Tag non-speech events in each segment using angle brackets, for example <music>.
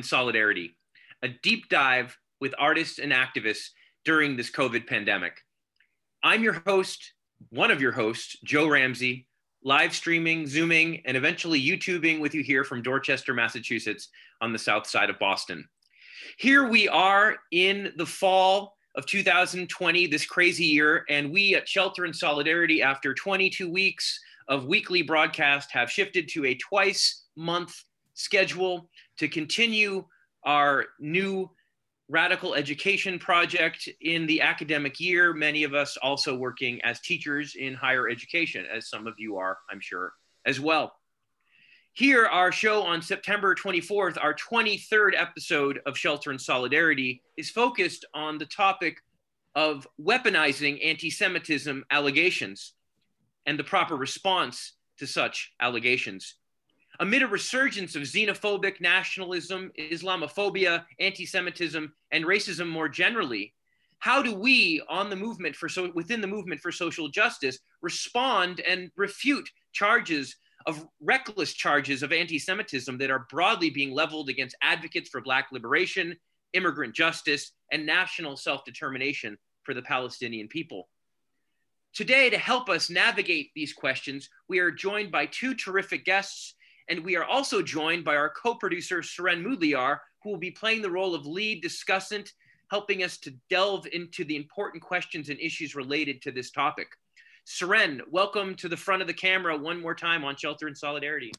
And solidarity, a deep dive with artists and activists during this COVID pandemic. I'm your host, one of your hosts, Joe Ramsey, live streaming, Zooming, and eventually YouTubing with you here from Dorchester, Massachusetts, on the south side of Boston. Here we are in the fall of 2020, this crazy year, and we at Shelter and Solidarity, after 22 weeks of weekly broadcast, have shifted to a twice month schedule to continue our new radical education project in the academic year. Many of us also working as teachers in higher education, as some of you are, I'm sure, as well. Here, our show on September 24th, our 23rd episode of Shelter and Solidarity, is focused on the topic of weaponizing anti Semitism allegations and the proper response to such allegations. Amid a resurgence of xenophobic nationalism, Islamophobia, anti Semitism, and racism more generally, how do we, on the movement for so, within the movement for social justice, respond and refute charges of reckless charges of anti Semitism that are broadly being leveled against advocates for Black liberation, immigrant justice, and national self determination for the Palestinian people? Today, to help us navigate these questions, we are joined by two terrific guests and we are also joined by our co producer, Seren Mudliar, who will be playing the role of lead discussant, helping us to delve into the important questions and issues related to this topic. Seren, welcome to the front of the camera one more time on Shelter and Solidarity.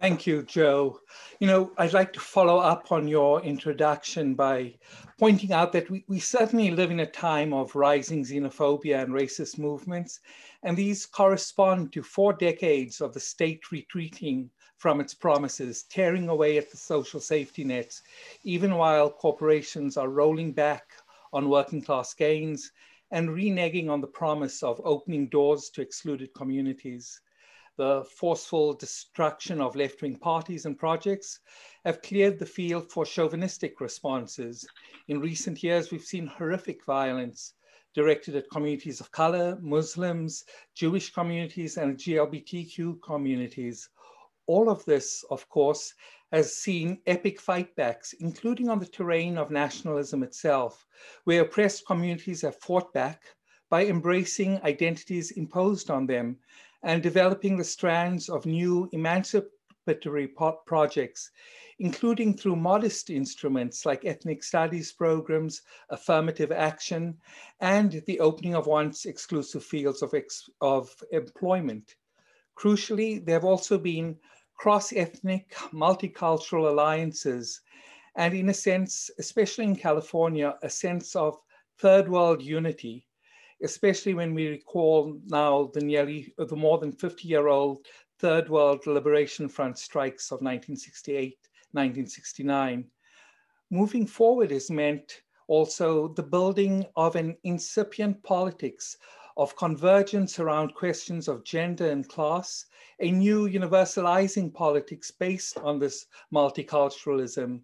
Thank you, Joe. You know, I'd like to follow up on your introduction by pointing out that we, we certainly live in a time of rising xenophobia and racist movements, and these correspond to four decades of the state retreating from its promises, tearing away at the social safety nets, even while corporations are rolling back on working class gains and reneging on the promise of opening doors to excluded communities the forceful destruction of left wing parties and projects have cleared the field for chauvinistic responses. In recent years, we've seen horrific violence directed at communities of color, Muslims, Jewish communities, and GLBTQ communities. All of this, of course, has seen epic fightbacks, including on the terrain of nationalism itself, where oppressed communities have fought back by embracing identities imposed on them and developing the strands of new emancipatory projects, including through modest instruments like ethnic studies programs, affirmative action, and the opening of once exclusive fields of, of employment. Crucially, there have also been cross-ethnic, multicultural alliances, and in a sense, especially in California, a sense of third world unity especially when we recall now the nearly the more than 50 year old Third World Liberation Front strikes of 1968, 1969. Moving forward has meant also the building of an incipient politics of convergence around questions of gender and class, a new universalizing politics based on this multiculturalism,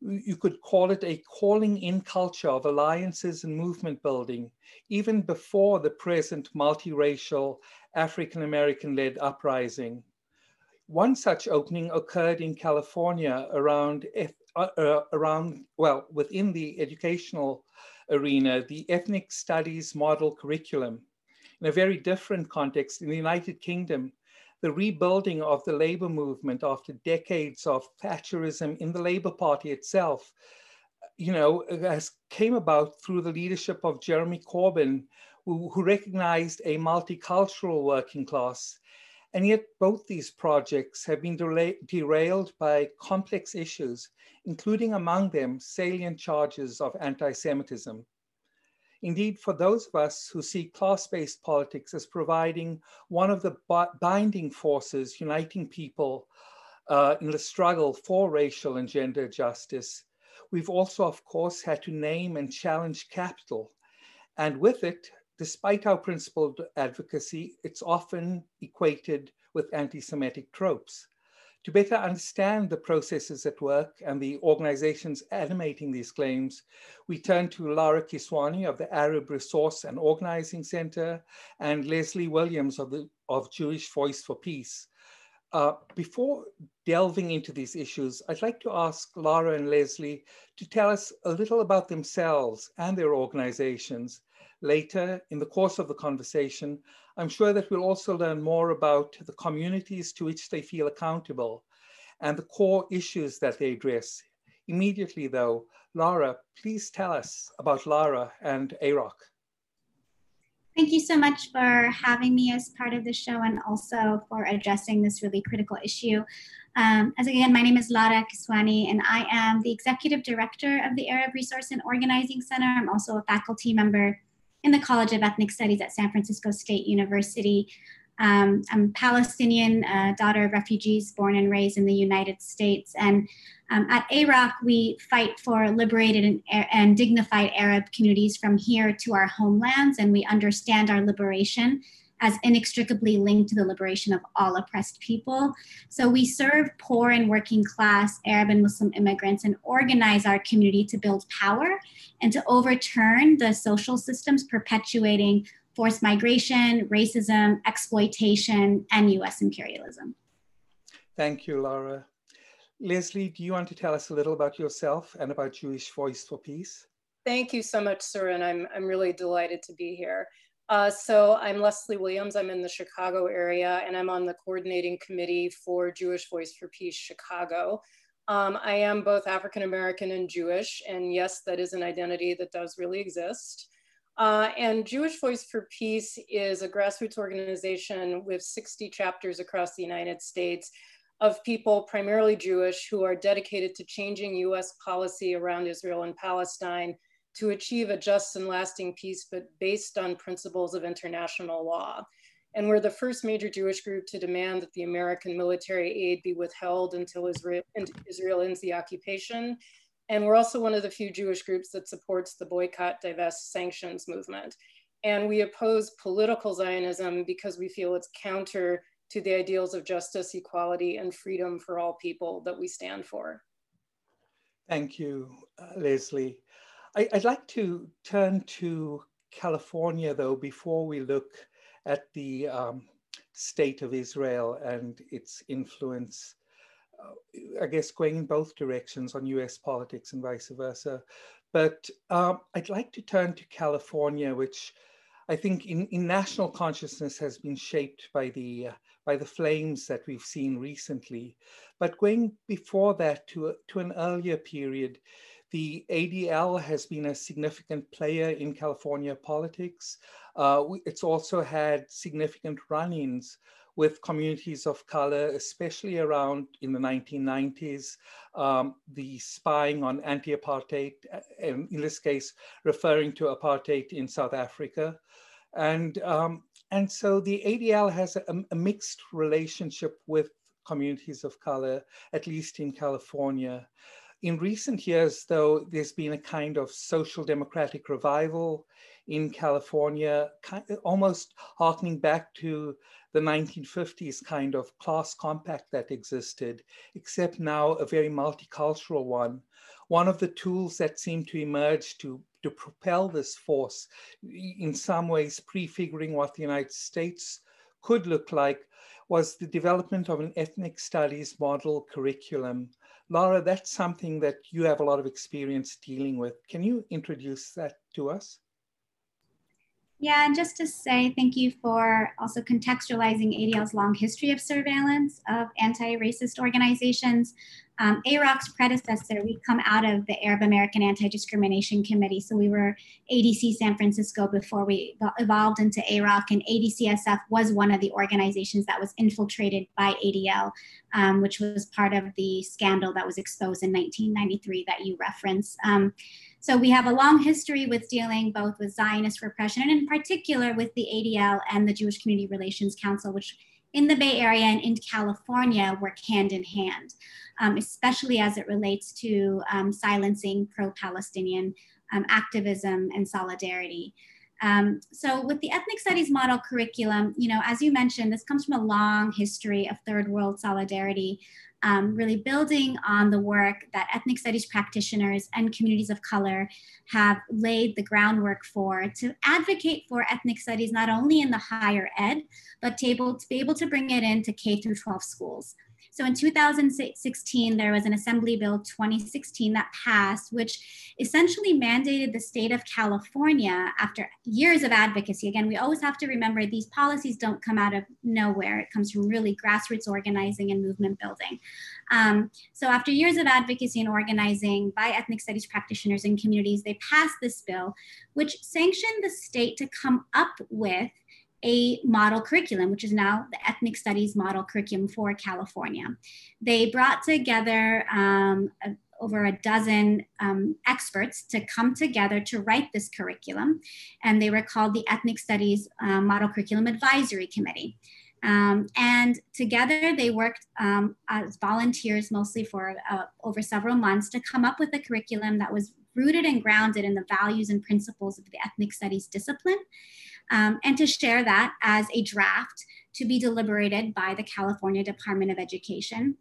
you could call it a calling in culture of alliances and movement building, even before the present multiracial African American led uprising. One such opening occurred in California around uh, uh, around, well, within the educational arena, the ethnic studies model curriculum. In a very different context, in the United Kingdom, the rebuilding of the labor movement after decades of Thatcherism in the Labor Party itself, you know, has came about through the leadership of Jeremy Corbyn, who, who recognized a multicultural working class. And yet both these projects have been derailed by complex issues, including among them salient charges of anti-Semitism. Indeed, for those of us who see class-based politics as providing one of the binding forces uniting people uh, in the struggle for racial and gender justice, we've also, of course, had to name and challenge capital. And with it, despite our principled advocacy, it's often equated with anti-Semitic tropes. To better understand the processes at work and the organizations animating these claims, we turn to Lara Kiswani of the Arab Resource and Organizing Center and Leslie Williams of, the, of Jewish Voice for Peace. Uh, before delving into these issues, I'd like to ask Lara and Leslie to tell us a little about themselves and their organizations. Later, in the course of the conversation, I'm sure that we'll also learn more about the communities to which they feel accountable and the core issues that they address. Immediately though, Lara, please tell us about Lara and AROC. Thank you so much for having me as part of the show and also for addressing this really critical issue. Um, as again, my name is Lara Kiswani, and I am the Executive Director of the Arab Resource and Organizing Center. I'm also a faculty member in the College of Ethnic Studies at San Francisco State University. Um, I'm Palestinian, uh, daughter of refugees born and raised in the United States. And um, at AROC, we fight for liberated and, and dignified Arab communities from here to our homelands, and we understand our liberation as inextricably linked to the liberation of all oppressed people. So we serve poor and working class Arab and Muslim immigrants and organize our community to build power and to overturn the social systems perpetuating forced migration, racism, exploitation, and US imperialism. Thank you, Laura. Leslie, do you want to tell us a little about yourself and about Jewish Voice for Peace? Thank you so much, Sir, and I'm, I'm really delighted to be here. Uh, so I'm Leslie Williams. I'm in the Chicago area and I'm on the coordinating committee for Jewish Voice for Peace Chicago. Um, I am both African American and Jewish, and yes, that is an identity that does really exist. Uh, and Jewish Voice for Peace is a grassroots organization with 60 chapters across the United States of people, primarily Jewish, who are dedicated to changing US policy around Israel and Palestine to achieve a just and lasting peace, but based on principles of international law. And we're the first major Jewish group to demand that the American military aid be withheld until Israel, ends the occupation. And we're also one of the few Jewish groups that supports the boycott, divest, sanctions movement. And we oppose political Zionism because we feel it's counter to the ideals of justice, equality, and freedom for all people that we stand for. Thank you, uh, Leslie. I, would like to turn to California, though, before we look at the um, state of Israel and its influence, uh, I guess going in both directions on US politics and vice versa. But um, I'd like to turn to California, which I think in, in national consciousness has been shaped by the uh, by the flames that we've seen recently. But going before that to, a, to an earlier period, the ADL has been a significant player in California politics. Uh, it's also had significant run-ins with communities of color, especially around in the 1990s, um, the spying on anti-apartheid, uh, in this case, referring to apartheid in South Africa. And, um, and so the ADL has a, a mixed relationship with communities of color, at least in California. In recent years, though, there's been a kind of social democratic revival in California, kind of almost harkening back to the 1950s kind of class compact that existed, except now a very multicultural one. One of the tools that seemed to emerge to, to propel this force, in some ways prefiguring what the United States could look like, was the development of an ethnic studies model curriculum Laura, that's something that you have a lot of experience dealing with. Can you introduce that to us? Yeah, and just to say thank you for also contextualizing ADL's long history of surveillance of anti-racist organizations. Um, AROC's predecessor, we come out of the Arab American Anti-Discrimination Committee. So we were ADC San Francisco before we evolved into AROC and ADCSF was one of the organizations that was infiltrated by ADL, um, which was part of the scandal that was exposed in 1993 that you reference. Um, so we have a long history with dealing both with Zionist repression and in particular with the ADL and the Jewish Community Relations Council, which in the Bay Area and in California work hand in hand, um, especially as it relates to um, silencing pro-Palestinian um, activism and solidarity. Um, so with the ethnic studies model curriculum, you know, as you mentioned, this comes from a long history of third world solidarity um, really building on the work that ethnic studies practitioners and communities of color have laid the groundwork for to advocate for ethnic studies not only in the higher ed, but to, able, to be able to bring it into K through 12 schools. So in 2016, there was an Assembly Bill 2016 that passed, which essentially mandated the state of California after years of advocacy. Again, we always have to remember these policies don't come out of nowhere. It comes from really grassroots organizing and movement building. Um, so after years of advocacy and organizing by ethnic studies practitioners and communities, they passed this bill, which sanctioned the state to come up with a model curriculum, which is now the ethnic studies model curriculum for California. They brought together um, a, over a dozen um, experts to come together to write this curriculum, and they were called the Ethnic Studies uh, Model Curriculum Advisory Committee. Um, and together they worked um, as volunteers mostly for uh, over several months to come up with a curriculum that was rooted and grounded in the values and principles of the ethnic studies discipline um, and to share that as a draft to be deliberated by the California Department of Education.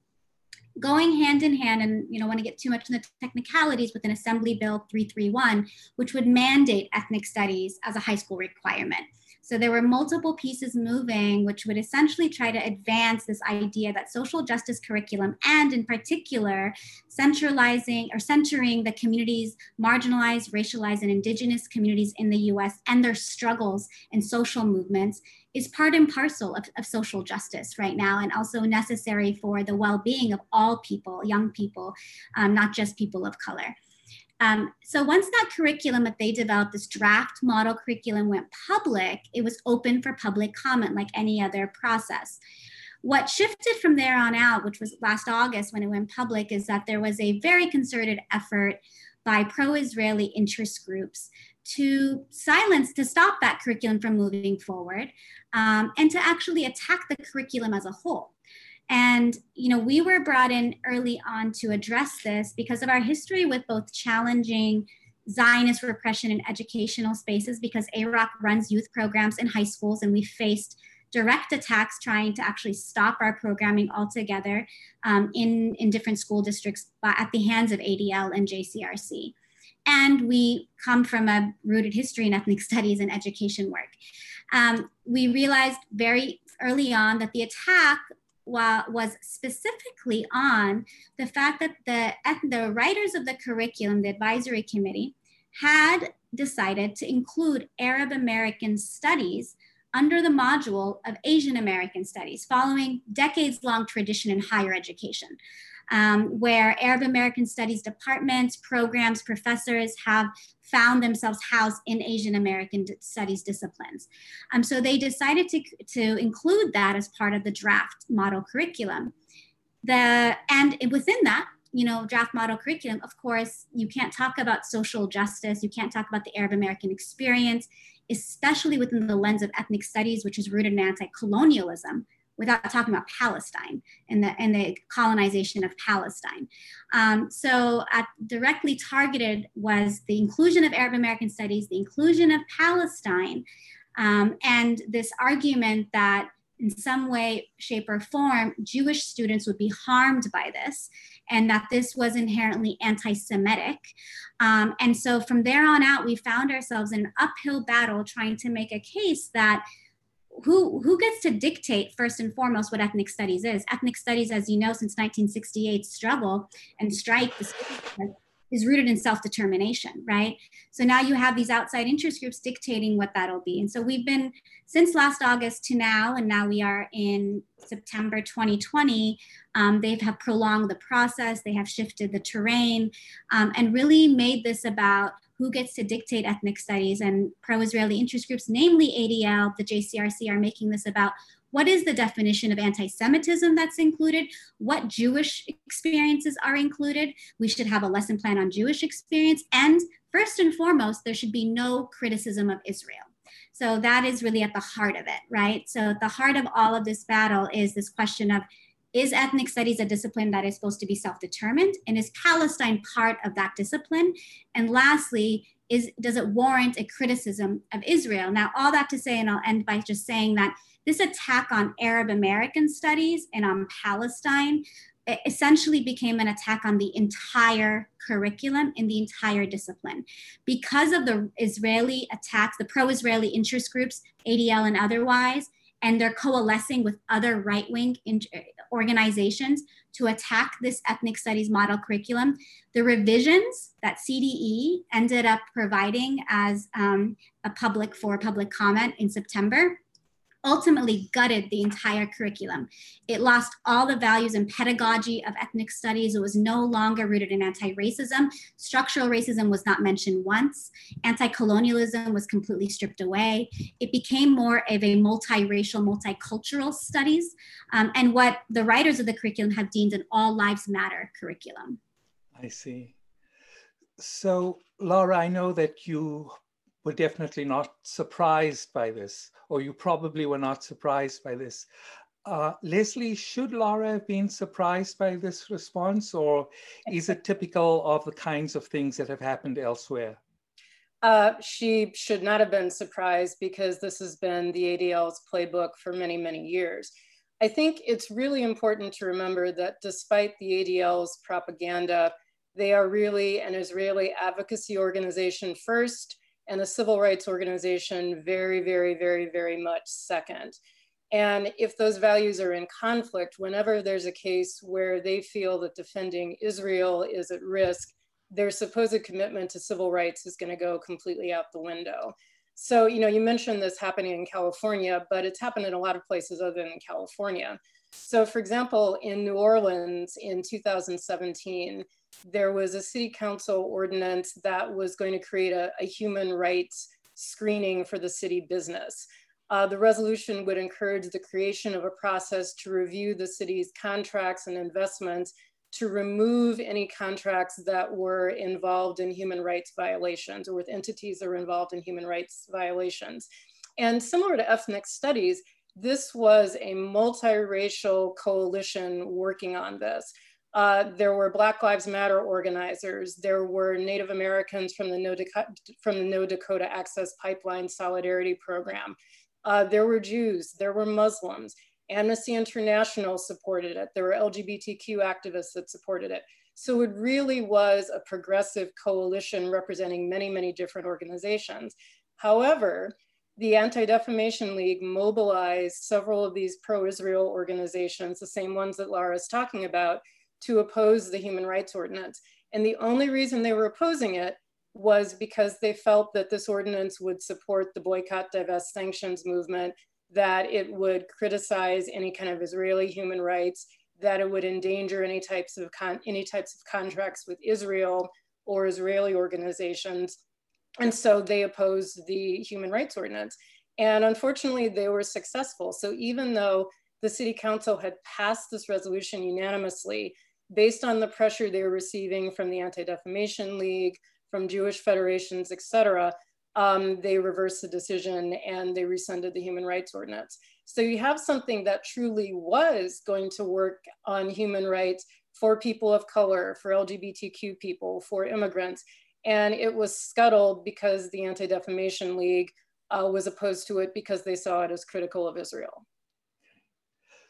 Going hand in hand, and you know, want to get too much in the technicalities with an Assembly Bill 331, which would mandate ethnic studies as a high school requirement. So there were multiple pieces moving, which would essentially try to advance this idea that social justice curriculum, and in particular, centralizing or centering the communities, marginalized, racialized, and indigenous communities in the US and their struggles and social movements is part and parcel of, of social justice right now and also necessary for the well-being of all people, young people, um, not just people of color. Um, so once that curriculum that they developed, this draft model curriculum went public, it was open for public comment like any other process. What shifted from there on out, which was last August when it went public, is that there was a very concerted effort by pro-Israeli interest groups to silence, to stop that curriculum from moving forward, um, and to actually attack the curriculum as a whole. And, you know, we were brought in early on to address this because of our history with both challenging Zionist repression in educational spaces because AROC runs youth programs in high schools and we faced direct attacks trying to actually stop our programming altogether um, in, in different school districts at the hands of ADL and JCRC. And we come from a rooted history in ethnic <laughs> studies and education work. Um, we realized very early on that the attack was specifically on the fact that the, the writers of the curriculum, the advisory committee, had decided to include Arab American studies under the module of Asian American studies, following decades long tradition in higher education um, where Arab American Studies departments, programs, professors have found themselves housed in Asian American Studies disciplines. Um, so they decided to, to include that as part of the draft model curriculum. The, and within that, you know, draft model curriculum, of course, you can't talk about social justice, you can't talk about the Arab American experience, especially within the lens of ethnic studies, which is rooted in anti-colonialism, without talking about Palestine and the, and the colonization of Palestine. Um, so at, directly targeted was the inclusion of Arab American studies, the inclusion of Palestine, um, and this argument that in some way, shape, or form, Jewish students would be harmed by this, and that this was inherently anti Semitic. Um, and so from there on out, we found ourselves in an uphill battle trying to make a case that who who gets to dictate first and foremost what ethnic studies is? Ethnic studies as you know since 1968 struggle and strike is rooted in self-determination right? So now you have these outside interest groups dictating what that'll be. And so we've been since last august to now and now we are in september 2020 um, they have prolonged the process they have shifted the terrain um, and really made this about who gets to dictate ethnic studies and pro-Israeli interest groups, namely ADL, the JCRC, are making this about what is the definition of anti-Semitism that's included? What Jewish experiences are included? We should have a lesson plan on Jewish experience. And first and foremost, there should be no criticism of Israel. So that is really at the heart of it, right? So at the heart of all of this battle is this question of is ethnic studies a discipline that is supposed to be self-determined? And is Palestine part of that discipline? And lastly, is does it warrant a criticism of Israel? Now, all that to say, and I'll end by just saying that this attack on Arab American studies and on Palestine essentially became an attack on the entire curriculum in the entire discipline. Because of the Israeli attacks, the pro Israeli interest groups, ADL and otherwise, and they're coalescing with other right wing organizations to attack this ethnic studies model curriculum. The revisions that CDE ended up providing as um, a public for public comment in September ultimately gutted the entire curriculum. It lost all the values and pedagogy of ethnic studies. It was no longer rooted in anti racism. Structural racism was not mentioned once. Anti colonialism was completely stripped away. It became more of a multiracial, multicultural studies, um, and what the writers of the curriculum have deemed an all lives matter curriculum. I see. So, Laura, I know that you were definitely not surprised by this, or you probably were not surprised by this. Uh, Leslie, should Laura have been surprised by this response, or is it typical of the kinds of things that have happened elsewhere? Uh, she should not have been surprised because this has been the ADL's playbook for many, many years. I think it's really important to remember that despite the ADL's propaganda, they are really an Israeli advocacy organization first, and a civil rights organization very, very, very, very much second. And if those values are in conflict, whenever there's a case where they feel that defending Israel is at risk, their supposed commitment to civil rights is going to go completely out the window. So, you know, you mentioned this happening in California, but it's happened in a lot of places other than California. So, for example, in New Orleans in 2017, there was a city council ordinance that was going to create a, a human rights screening for the city business. Uh, the resolution would encourage the creation of a process to review the city's contracts and investments to remove any contracts that were involved in human rights violations or with entities that were involved in human rights violations. And similar to ethnic studies, this was a multiracial coalition working on this. Uh, there were Black Lives Matter organizers. There were Native Americans from the No Dakota, from the no Dakota Access Pipeline Solidarity Program. Uh, there were Jews. There were Muslims. Amnesty International supported it. There were LGBTQ activists that supported it. So it really was a progressive coalition representing many, many different organizations. However, the Anti-Defamation League mobilized several of these pro-Israel organizations, the same ones that Lara is talking about, to oppose the human rights ordinance. And the only reason they were opposing it was because they felt that this ordinance would support the boycott, divest, sanctions movement, that it would criticize any kind of Israeli human rights, that it would endanger any types of any types of contracts with Israel or Israeli organizations. And so they opposed the human rights ordinance. And unfortunately, they were successful. So even though the city council had passed this resolution unanimously, based on the pressure they were receiving from the Anti-Defamation League, from Jewish federations, et cetera, um, they reversed the decision and they rescinded the human rights ordinance. So you have something that truly was going to work on human rights for people of color, for LGBTQ people, for immigrants. And it was scuttled because the Anti-Defamation League uh, was opposed to it because they saw it as critical of Israel.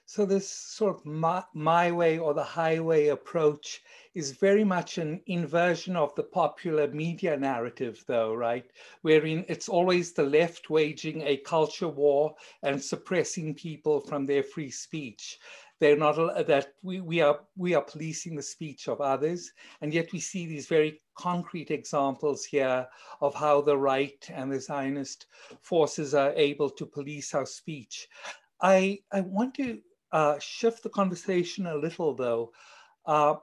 So this sort of my, my, way or the highway approach is very much an inversion of the popular media narrative, though, right? Wherein it's always the left waging a culture war and suppressing people from their free speech. They're not that we, we are we are policing the speech of others, and yet we see these very concrete examples here of how the right and the Zionist forces are able to police our speech. I, I want to uh, shift the conversation a little though. Uh,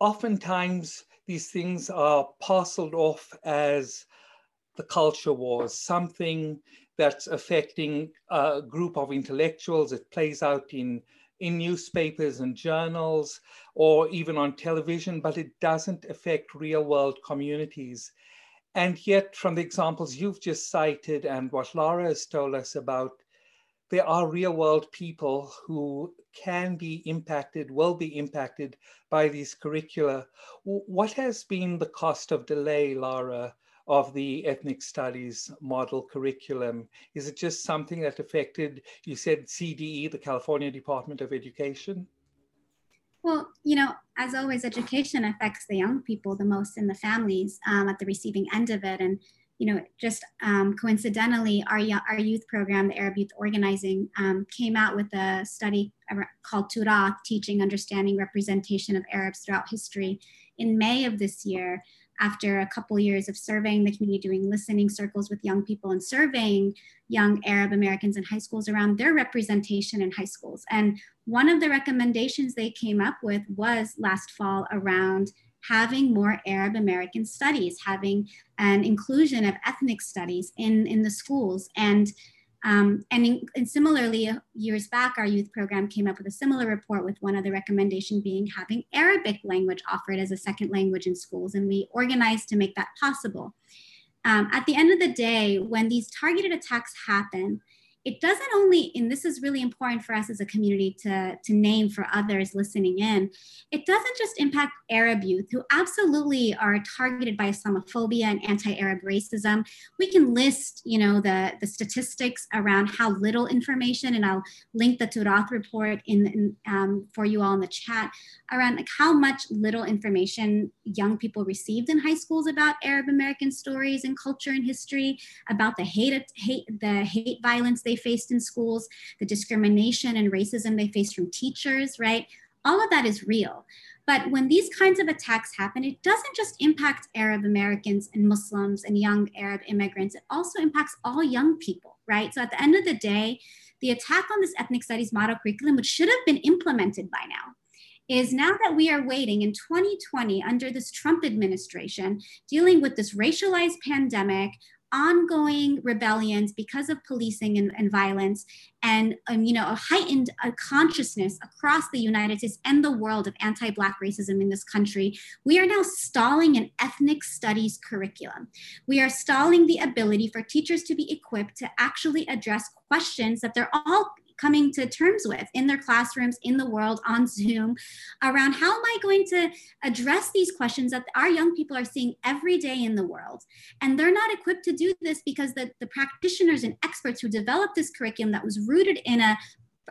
oftentimes these things are parceled off as the culture wars, something that's affecting a group of intellectuals. It plays out in, in newspapers and journals or even on television, but it doesn't affect real world communities. And yet, from the examples you've just cited and what Laura has told us about, there are real world people who can be impacted, will be impacted by these curricula. What has been the cost of delay, Laura, of the ethnic studies model curriculum? Is it just something that affected, you said CDE, the California Department of Education? Well, you know, as always, education affects the young people the most in the families um, at the receiving end of it. And you know, just um, coincidentally, our, our youth program, the Arab Youth Organizing, um, came out with a study called Turath, Teaching, Understanding, Representation of Arabs Throughout History in May of this year, after a couple years of surveying the community, doing listening circles with young people and surveying young Arab Americans in high schools around their representation in high schools. And one of the recommendations they came up with was last fall around having more Arab American studies, having an inclusion of ethnic studies in, in the schools. And, um, and, in, and similarly, years back, our youth program came up with a similar report with one of the recommendation being having Arabic language offered as a second language in schools. And we organized to make that possible. Um, at the end of the day, when these targeted attacks happen, it doesn't only, and this is really important for us as a community to, to name for others listening in, it doesn't just impact Arab youth who absolutely are targeted by Islamophobia and anti-Arab racism. We can list, you know, the, the statistics around how little information, and I'll link the Turath report in, in um, for you all in the chat, around like how much little information young people received in high schools about Arab American stories and culture and history, about the hate, hate the hate violence they faced in schools, the discrimination and racism they faced from teachers, right? All of that is real. But when these kinds of attacks happen, it doesn't just impact Arab Americans and Muslims and young Arab immigrants, it also impacts all young people, right? So at the end of the day, the attack on this ethnic studies model curriculum, which should have been implemented by now, is now that we are waiting in 2020 under this Trump administration, dealing with this racialized pandemic, ongoing rebellions because of policing and, and violence and um, you know a heightened uh, consciousness across the united states and the world of anti-black racism in this country we are now stalling an ethnic studies curriculum. We are stalling the ability for teachers to be equipped to actually address questions that they're all coming to terms with in their classrooms, in the world, on <laughs> Zoom, around how am I going to address these questions that our young people are seeing every day in the world. And they're not equipped to do this because the, the practitioners and experts who developed this curriculum that was rooted in a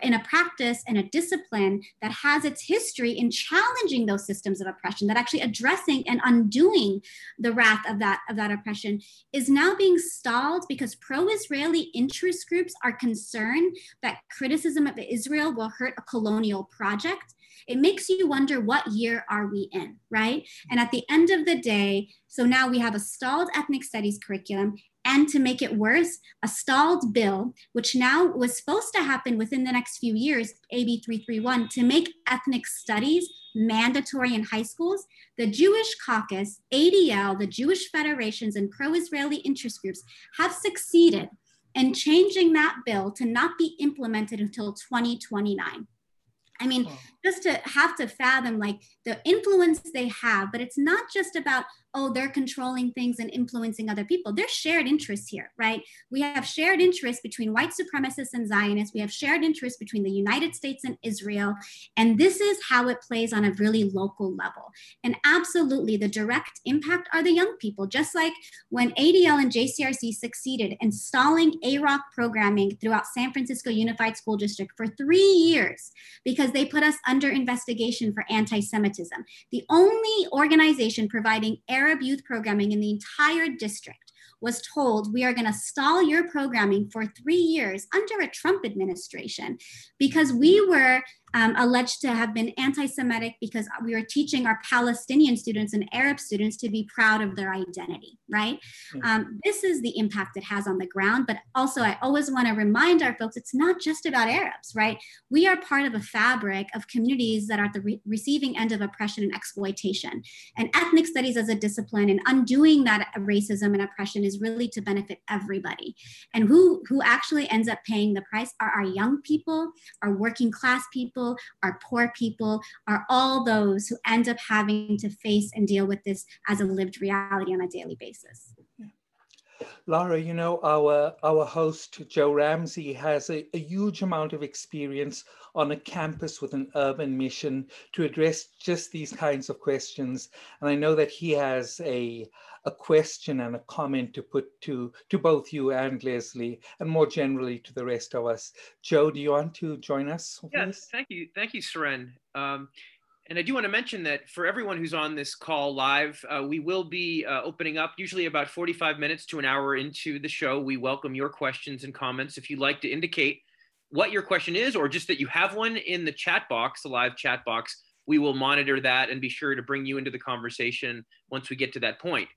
in a practice and a discipline that has its history in challenging those systems of oppression that actually addressing and undoing the wrath of that of that oppression is now being stalled because pro-israeli interest groups are concerned that criticism of israel will hurt a colonial project. It makes you wonder what year are we in right? And at the end of the day so now we have a stalled ethnic studies curriculum and to make it worse, a stalled bill, which now was supposed to happen within the next few years, AB 331, to make ethnic studies mandatory in high schools, the Jewish Caucus, ADL, the Jewish federations, and pro Israeli interest groups have succeeded in changing that bill to not be implemented until 2029. I mean, just to have to fathom like the influence they have, but it's not just about oh, they're controlling things and influencing other people. There's shared interests here, right? We have shared interests between white supremacists and Zionists. We have shared interests between the United States and Israel. And this is how it plays on a really local level. And absolutely, the direct impact are the young people, just like when ADL and JCRC succeeded installing AROC programming throughout San Francisco Unified School District for three years because they put us under investigation for anti Semitism. The only organization providing Arab youth programming in the entire district was told we are going to stall your programming for three years under a Trump administration because we were um, alleged to have been anti Semitic because we were teaching our Palestinian students and Arab students to be proud of their identity, right? Um, this is the impact it has on the ground. But also, I always want to remind our folks it's not just about Arabs, right? We are part of a fabric of communities that are at the re- receiving end of oppression and exploitation. And ethnic studies as a discipline and undoing that racism and oppression is really to benefit everybody. And who, who actually ends up paying the price are our young people, our working class people people, our poor people, are all those who end up having to face and deal with this as a lived reality on a daily basis. Laura, you know, our, our host, Joe Ramsey, has a, a, huge amount of experience on a campus with an urban mission to address just these kinds of questions. And I know that he has a, a question and a comment to put to, to both you and Leslie, and more generally to the rest of us. Joe, do you want to join us? Yes, thank you. Thank you, Seren. Um, and I do want to mention that for everyone who's on this call live, uh, we will be uh, opening up usually about 45 minutes to an hour into the show. We welcome your questions and comments. If you'd like to indicate what your question is, or just that you have one in the chat box, the live chat box, we will monitor that and be sure to bring you into the conversation once we get to that point.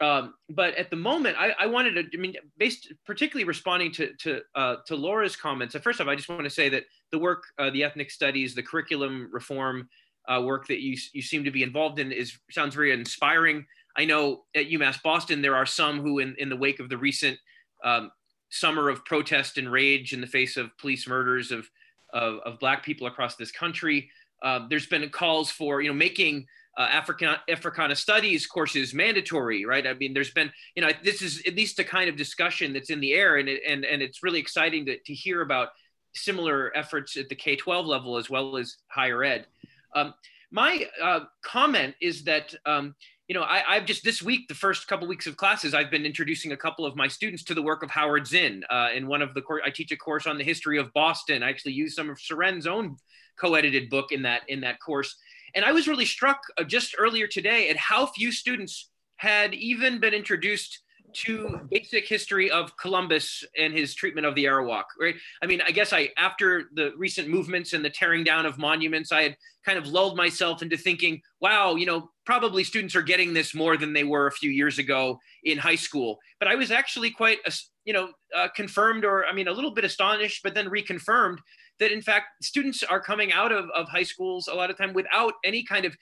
Um, but at the moment, I, I, wanted to, I mean, based particularly responding to to, uh, to Laura's comments. First off, I just want to say that the work, uh, the ethnic studies, the curriculum reform uh, work that you you seem to be involved in is sounds very inspiring. I know at UMass Boston there are some who, in in the wake of the recent um, summer of protest and rage in the face of police murders of of, of Black people across this country, uh, there's been calls for you know making uh, African Africana studies courses mandatory, right? I mean, there's been, you know, this is at least a kind of discussion that's in the air, and it, and and it's really exciting to, to hear about similar efforts at the K-12 level as well as higher ed. Um, my uh, comment is that um, you know I, have just this week, the first couple weeks of classes, I've been introducing a couple of my students to the work of Howard Zinn. Uh, in one of the course, I teach a course on the history of Boston. I actually use some of Seren's own co-edited book in that in that course. And I was really struck uh, just earlier today at how few students had even been introduced to basic history of Columbus and his treatment of the Arawak, right? I mean, I guess I, after the recent movements and the tearing down of monuments, I had kind of lulled myself into thinking, wow, you know, probably students are getting this more than they were a few years ago in high school. But I was actually quite, you know, uh, confirmed or, I mean, a little bit astonished, but then reconfirmed that in fact students are coming out of, of high schools a lot of time without any kind of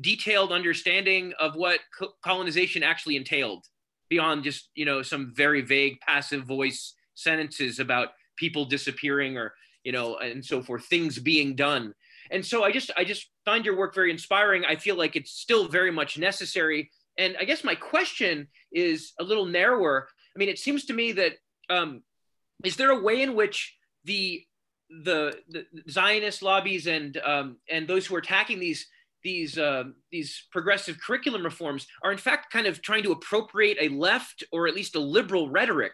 detailed understanding of what co- colonization actually entailed beyond just you know some very vague passive voice sentences about people disappearing or you know and so forth things being done. And so i just i just find your work very inspiring. I feel like it's still very much necessary. And i guess my question is a little narrower. I mean it seems to me that um, is there a way in which the the, the Zionist lobbies and um, and those who are attacking these these uh, these progressive curriculum reforms are in fact kind of trying to appropriate a left or at least a liberal rhetoric.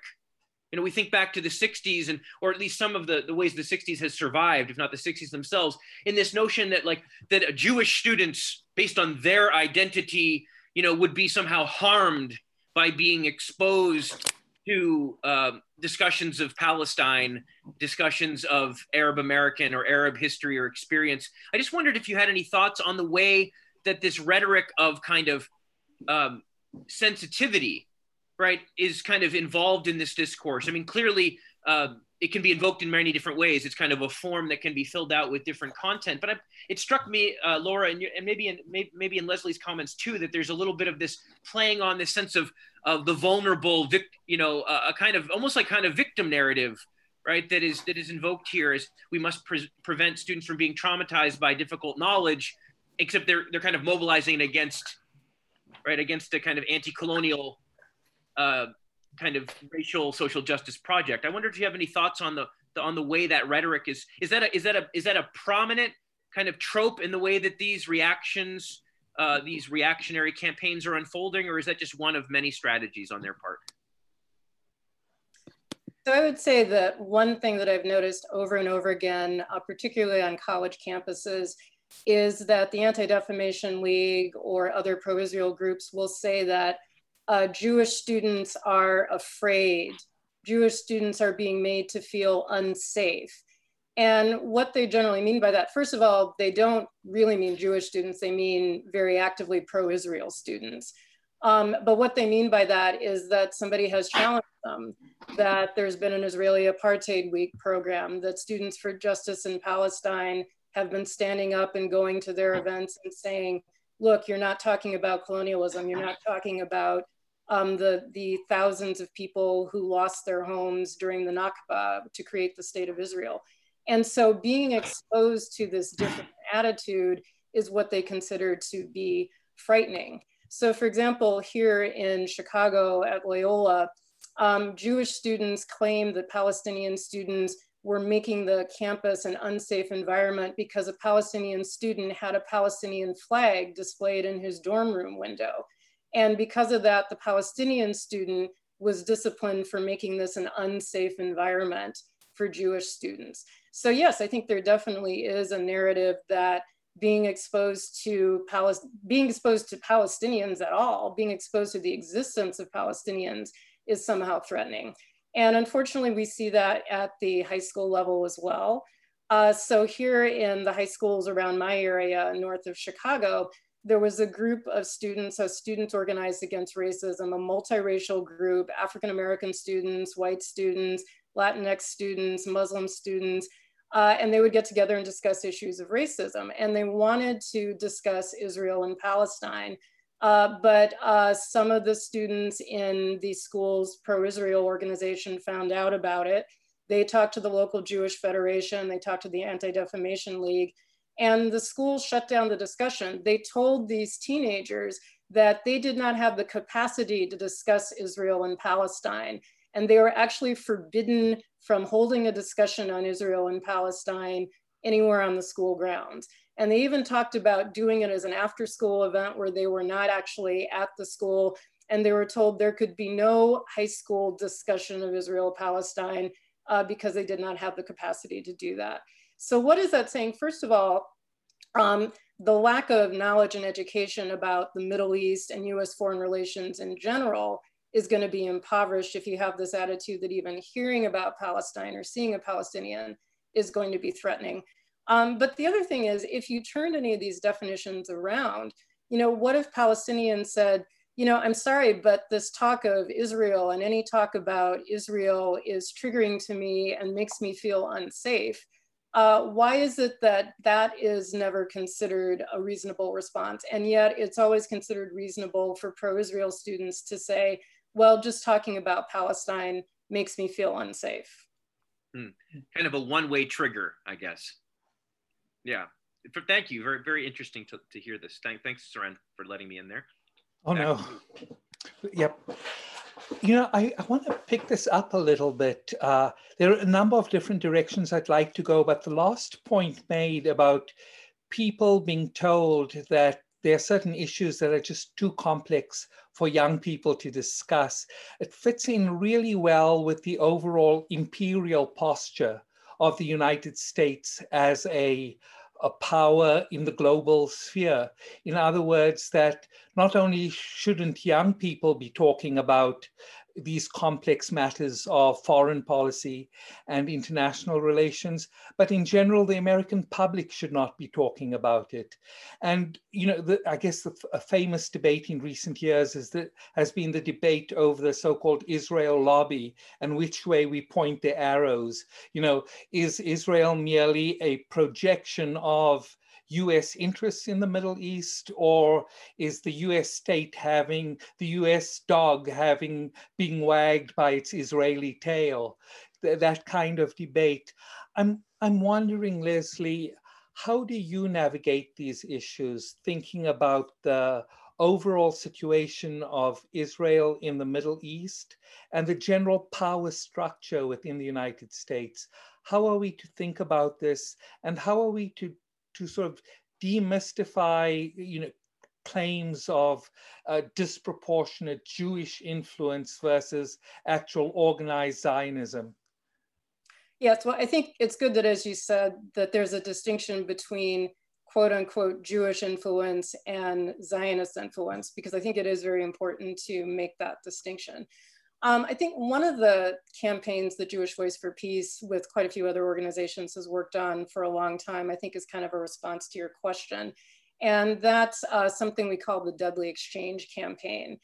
You know, we think back to the 60s and or at least some of the, the ways the 60s has survived, if not the 60s themselves, in this notion that like that Jewish students based on their identity, you know, would be somehow harmed by being exposed to uh, discussions of Palestine, discussions of Arab American or Arab history or experience. I just wondered if you had any thoughts on the way that this rhetoric of kind of um, sensitivity, right, is kind of involved in this discourse. I mean, clearly, uh, it can be invoked in many different ways. It's kind of a form that can be filled out with different content. But I, it struck me, uh, Laura, and, and maybe in maybe, maybe in Leslie's comments too, that there's a little bit of this playing on this sense of of the vulnerable, vic, you know, uh, a kind of almost like kind of victim narrative, right? That is that is invoked here is we must pre- prevent students from being traumatized by difficult knowledge, except they're they're kind of mobilizing against right, against a kind of anti-colonial uh, kind of racial social justice project. I wonder if you have any thoughts on the, the on the way that rhetoric is is that a, is that a is that a prominent kind of trope in the way that these reactions uh, these reactionary campaigns are unfolding, or is that just one of many strategies on their part? So I would say that one thing that I've noticed over and over again, uh, particularly on college campuses, is that the Anti-Defamation League or other pro-Israel groups will say that uh, Jewish students are afraid. Jewish students are being made to feel unsafe. And what they generally mean by that, first of all, they don't really mean Jewish students, they mean very actively pro Israel students. Um, but what they mean by that is that somebody has challenged them, that there's been an Israeli Apartheid Week program, that Students for Justice in Palestine have been standing up and going to their events and saying, look, you're not talking about colonialism, you're not talking about um, the, the thousands of people who lost their homes during the Nakba to create the state of Israel. And so being exposed to this different attitude is what they consider to be frightening. So for example, here in Chicago at Loyola, um, Jewish students claim that Palestinian students were making the campus an unsafe environment because a Palestinian student had a Palestinian flag displayed in his dorm room window. And because of that, the Palestinian student was disciplined for making this an unsafe environment for Jewish students. So yes, I think there definitely is a narrative that being exposed to being exposed to Palestinians at all, being exposed to the existence of Palestinians is somehow threatening. And unfortunately, we see that at the high school level as well. Uh, so here in the high schools around my area, north of Chicago, there was a group of students, so students organized against racism, a multiracial group, African American students, white students, Latinx students, Muslim students, uh, and they would get together and discuss issues of racism. And they wanted to discuss Israel and Palestine. Uh, but uh, some of the students in the school's pro-Israel organization found out about it. They talked to the local Jewish Federation, they talked to the Anti-Defamation League, and the school shut down the discussion. They told these teenagers that they did not have the capacity to discuss Israel and Palestine. And they were actually forbidden from holding a discussion on Israel and Palestine anywhere on the school grounds. And they even talked about doing it as an after school event where they were not actually at the school. And they were told there could be no high school discussion of Israel Palestine uh, because they did not have the capacity to do that. So what is that saying? First of all, um, the lack of knowledge and education about the Middle East and US foreign relations in general is going to be impoverished if you have this attitude that even hearing about Palestine or seeing a Palestinian is going to be threatening. Um, but the other thing is, if you turned any of these definitions around, you know, what if Palestinians said, you know, I'm sorry, but this talk of Israel and any talk about Israel is triggering to me and makes me feel unsafe. Uh, why is it that that is never considered a reasonable response? And yet it's always considered reasonable for pro-Israel students to say, well, just talking about Palestine makes me feel unsafe. Hmm. Kind of a one-way trigger, I guess. Yeah. Thank you. Very, very interesting to, to hear this. Thank, thanks, Soren, for letting me in there. Oh, Back no. Yep. You know, I, I want to pick this up a little bit. Uh, there are a number of different directions I'd like to go, but the last point made about people being told that there are certain issues that are just too complex for young people to discuss. It fits in really well with the overall imperial posture of the United States as a, a power in the global sphere. In other words, that not only shouldn't young people be talking about these complex matters of foreign policy and international relations, but in general, the American public should not be talking about it. And you know, the, I guess the, a famous debate in recent years is that has been the debate over the so-called Israel lobby and which way we point the arrows. You know, is Israel merely a projection of US interests in the Middle East, or is the US state having the US dog having being wagged by its Israeli tail? Th that kind of debate. I'm I'm wondering, Leslie, how do you navigate these issues, thinking about the overall situation of Israel in the Middle East and the general power structure within the United States. How are we to think about this and how are we to, to sort of demystify, you know, claims of uh, disproportionate Jewish influence versus actual organized Zionism? Yes, well, I think it's good that, as you said, that there's a distinction between quote unquote Jewish influence and Zionist influence, because I think it is very important to make that distinction. Um, I think one of the campaigns the Jewish Voice for Peace, with quite a few other organizations, has worked on for a long time, I think is kind of a response to your question. And that's uh, something we call the Deadly Exchange campaign.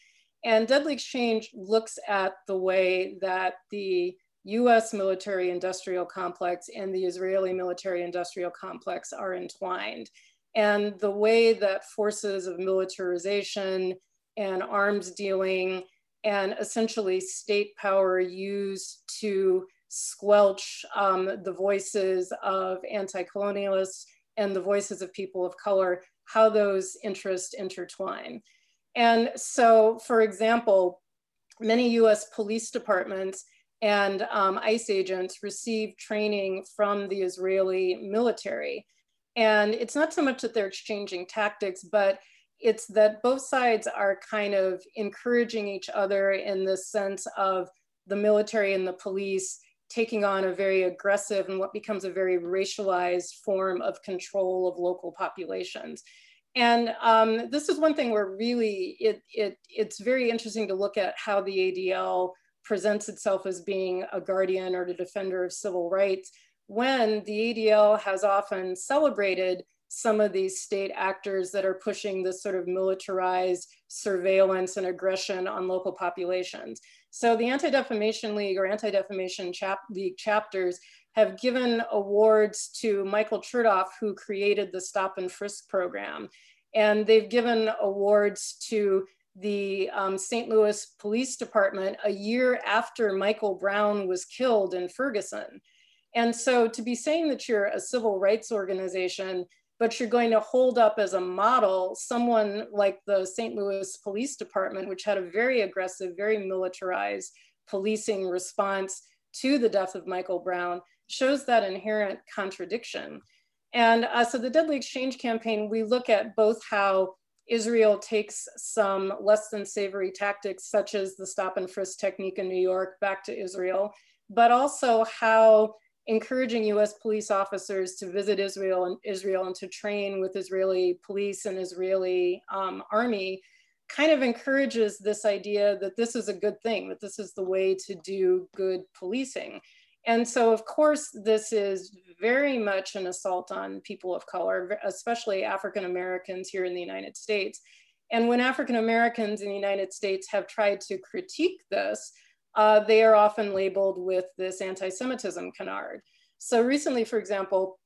And Deadly Exchange looks at the way that the US military industrial complex and the Israeli military industrial complex are entwined. And the way that forces of militarization and arms dealing and essentially state power used to squelch um, the voices of anti colonialists and the voices of people of color, how those interests intertwine. And so, for example, many US police departments and um, ICE agents receive training from the Israeli military. And it's not so much that they're exchanging tactics, but it's that both sides are kind of encouraging each other in the sense of the military and the police taking on a very aggressive and what becomes a very racialized form of control of local populations. And um, this is one thing where really it, it, it's very interesting to look at how the ADL presents itself as being a guardian or the defender of civil rights, when the ADL has often celebrated some of these state actors that are pushing this sort of militarized surveillance and aggression on local populations. So the Anti-Defamation League or Anti-Defamation chap League chapters have given awards to Michael Chertoff, who created the Stop and Frisk program. And they've given awards to the um, St. Louis Police Department a year after Michael Brown was killed in Ferguson. And so to be saying that you're a civil rights organization, but you're going to hold up as a model someone like the St. Louis Police Department, which had a very aggressive, very militarized policing response to the death of Michael Brown, shows that inherent contradiction. And uh, so the Deadly Exchange campaign, we look at both how Israel takes some less than savory tactics, such as the stop and frisk technique in New York, back to Israel, but also how encouraging US police officers to visit Israel and Israel and to train with Israeli police and Israeli um, army kind of encourages this idea that this is a good thing, that this is the way to do good policing. And so, of course, this is very much an assault on people of color, especially African Americans here in the United States. And when African Americans in the United States have tried to critique this, uh, they are often labeled with this anti-Semitism canard. So recently, for example,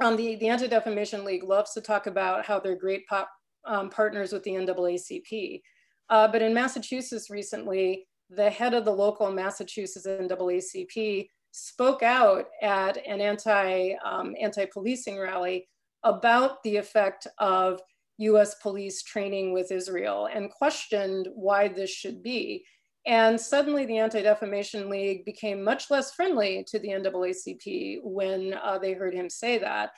um, the, the Anti-Defamation League loves to talk about how they're great pop, um, partners with the NAACP. Uh, but in Massachusetts recently, the head of the local Massachusetts NAACP spoke out at an anti, um, anti-policing rally about the effect of US police training with Israel and questioned why this should be. And suddenly the Anti-Defamation League became much less friendly to the NAACP when uh, they heard him say that.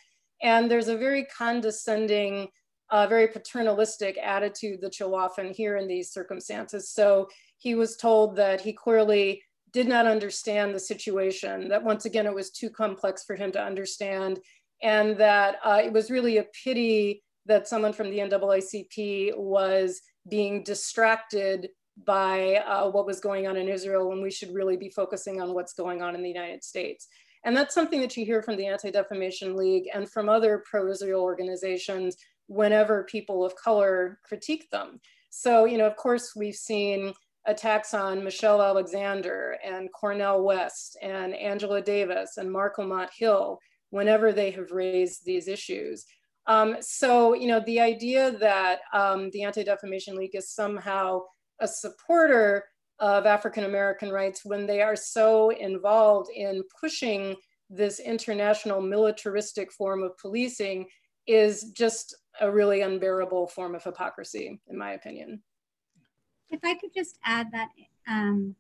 And there's a very condescending, uh, very paternalistic attitude that you'll often hear in these circumstances. So he was told that he clearly did not understand the situation, that once again, it was too complex for him to understand, and that uh, it was really a pity that someone from the NAACP was being distracted by uh, what was going on in Israel when we should really be focusing on what's going on in the United States. And that's something that you hear from the Anti-Defamation League and from other pro-Israel organizations whenever people of color critique them. So, you know, of course, we've seen attacks on Michelle Alexander and Cornel West and Angela Davis and Marc Lamont Hill whenever they have raised these issues. Um, so, you know, the idea that um, the Anti-Defamation League is somehow a supporter of African American rights when they are so involved in pushing this international militaristic form of policing is just a really unbearable form of hypocrisy, in my opinion. If I could just add that, um,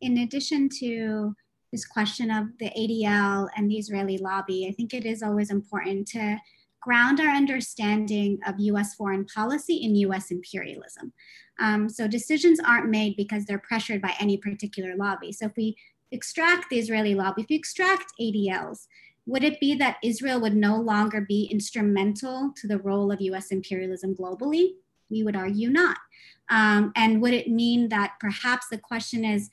in addition to this question of the ADL and the Israeli lobby, I think it is always important to ground our understanding of US foreign policy in US imperialism. Um, so decisions aren't made because they're pressured by any particular lobby. So if we extract the Israeli lobby, if we extract ADLs, would it be that Israel would no longer be instrumental to the role of US imperialism globally? We would argue not. Um, and would it mean that perhaps the question is,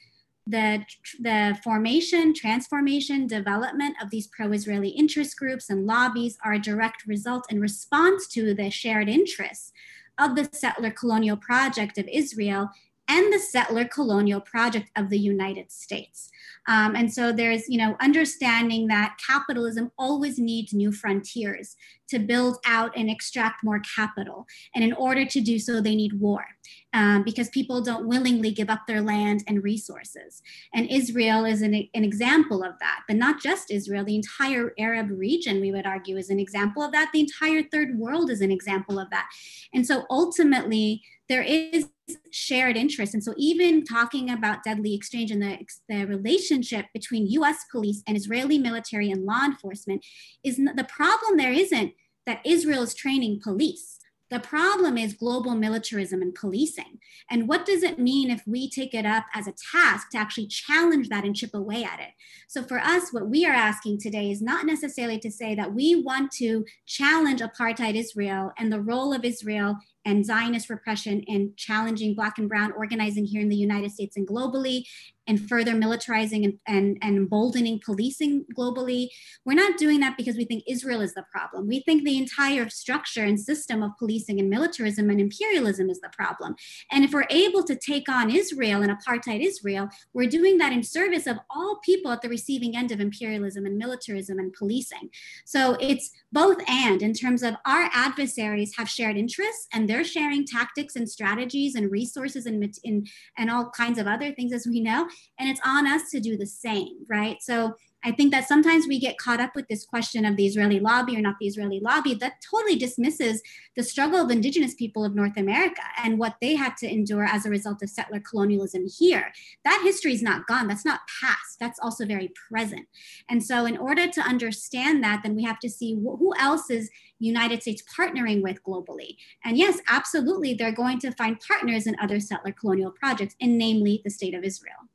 the, the formation, transformation, development of these pro-Israeli interest groups and lobbies are a direct result and response to the shared interests of the settler colonial project of Israel and the settler colonial project of the United States. Um, and so there's, you know, understanding that capitalism always needs new frontiers to build out and extract more capital. And in order to do so, they need war um, because people don't willingly give up their land and resources. And Israel is an, an example of that, but not just Israel, the entire Arab region, we would argue, is an example of that. The entire third world is an example of that. And so ultimately, there is shared interest. And so, even talking about deadly exchange and the, the relationship between US police and Israeli military and law enforcement is the problem there isn't that Israel is training police. The problem is global militarism and policing. And what does it mean if we take it up as a task to actually challenge that and chip away at it? So, for us, what we are asking today is not necessarily to say that we want to challenge apartheid Israel and the role of Israel and Zionist repression and challenging Black and Brown organizing here in the United States and globally, and further militarizing and, and, and emboldening policing globally. We're not doing that because we think Israel is the problem. We think the entire structure and system of policing and militarism and imperialism is the problem. And if we're able to take on Israel and apartheid Israel, we're doing that in service of all people at the receiving end of imperialism and militarism and policing. So it's both and in terms of our adversaries have shared interests and they're sharing tactics and strategies and resources and, and, and all kinds of other things as we know and it's on us to do the same right so I think that sometimes we get caught up with this question of the Israeli lobby or not the Israeli lobby that totally dismisses the struggle of indigenous people of North America and what they had to endure as a result of settler colonialism here. That history is not gone. That's not past. That's also very present. And so, in order to understand that, then we have to see who else is United States partnering with globally. And yes, absolutely, they're going to find partners in other settler colonial projects, and namely the state of Israel.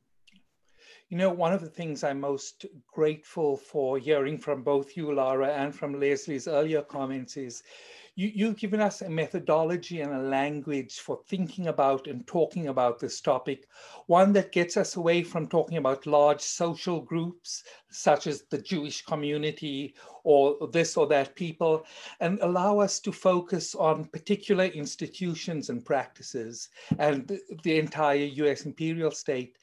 You know, one of the things I'm most grateful for hearing from both you, Lara, and from Leslie's earlier comments is you, have given us a methodology and a language for thinking about and talking about this topic, one that gets us away from talking about large social groups, such as the Jewish community or this or that people, and allow us to focus on particular institutions and practices and the, the entire US imperial state.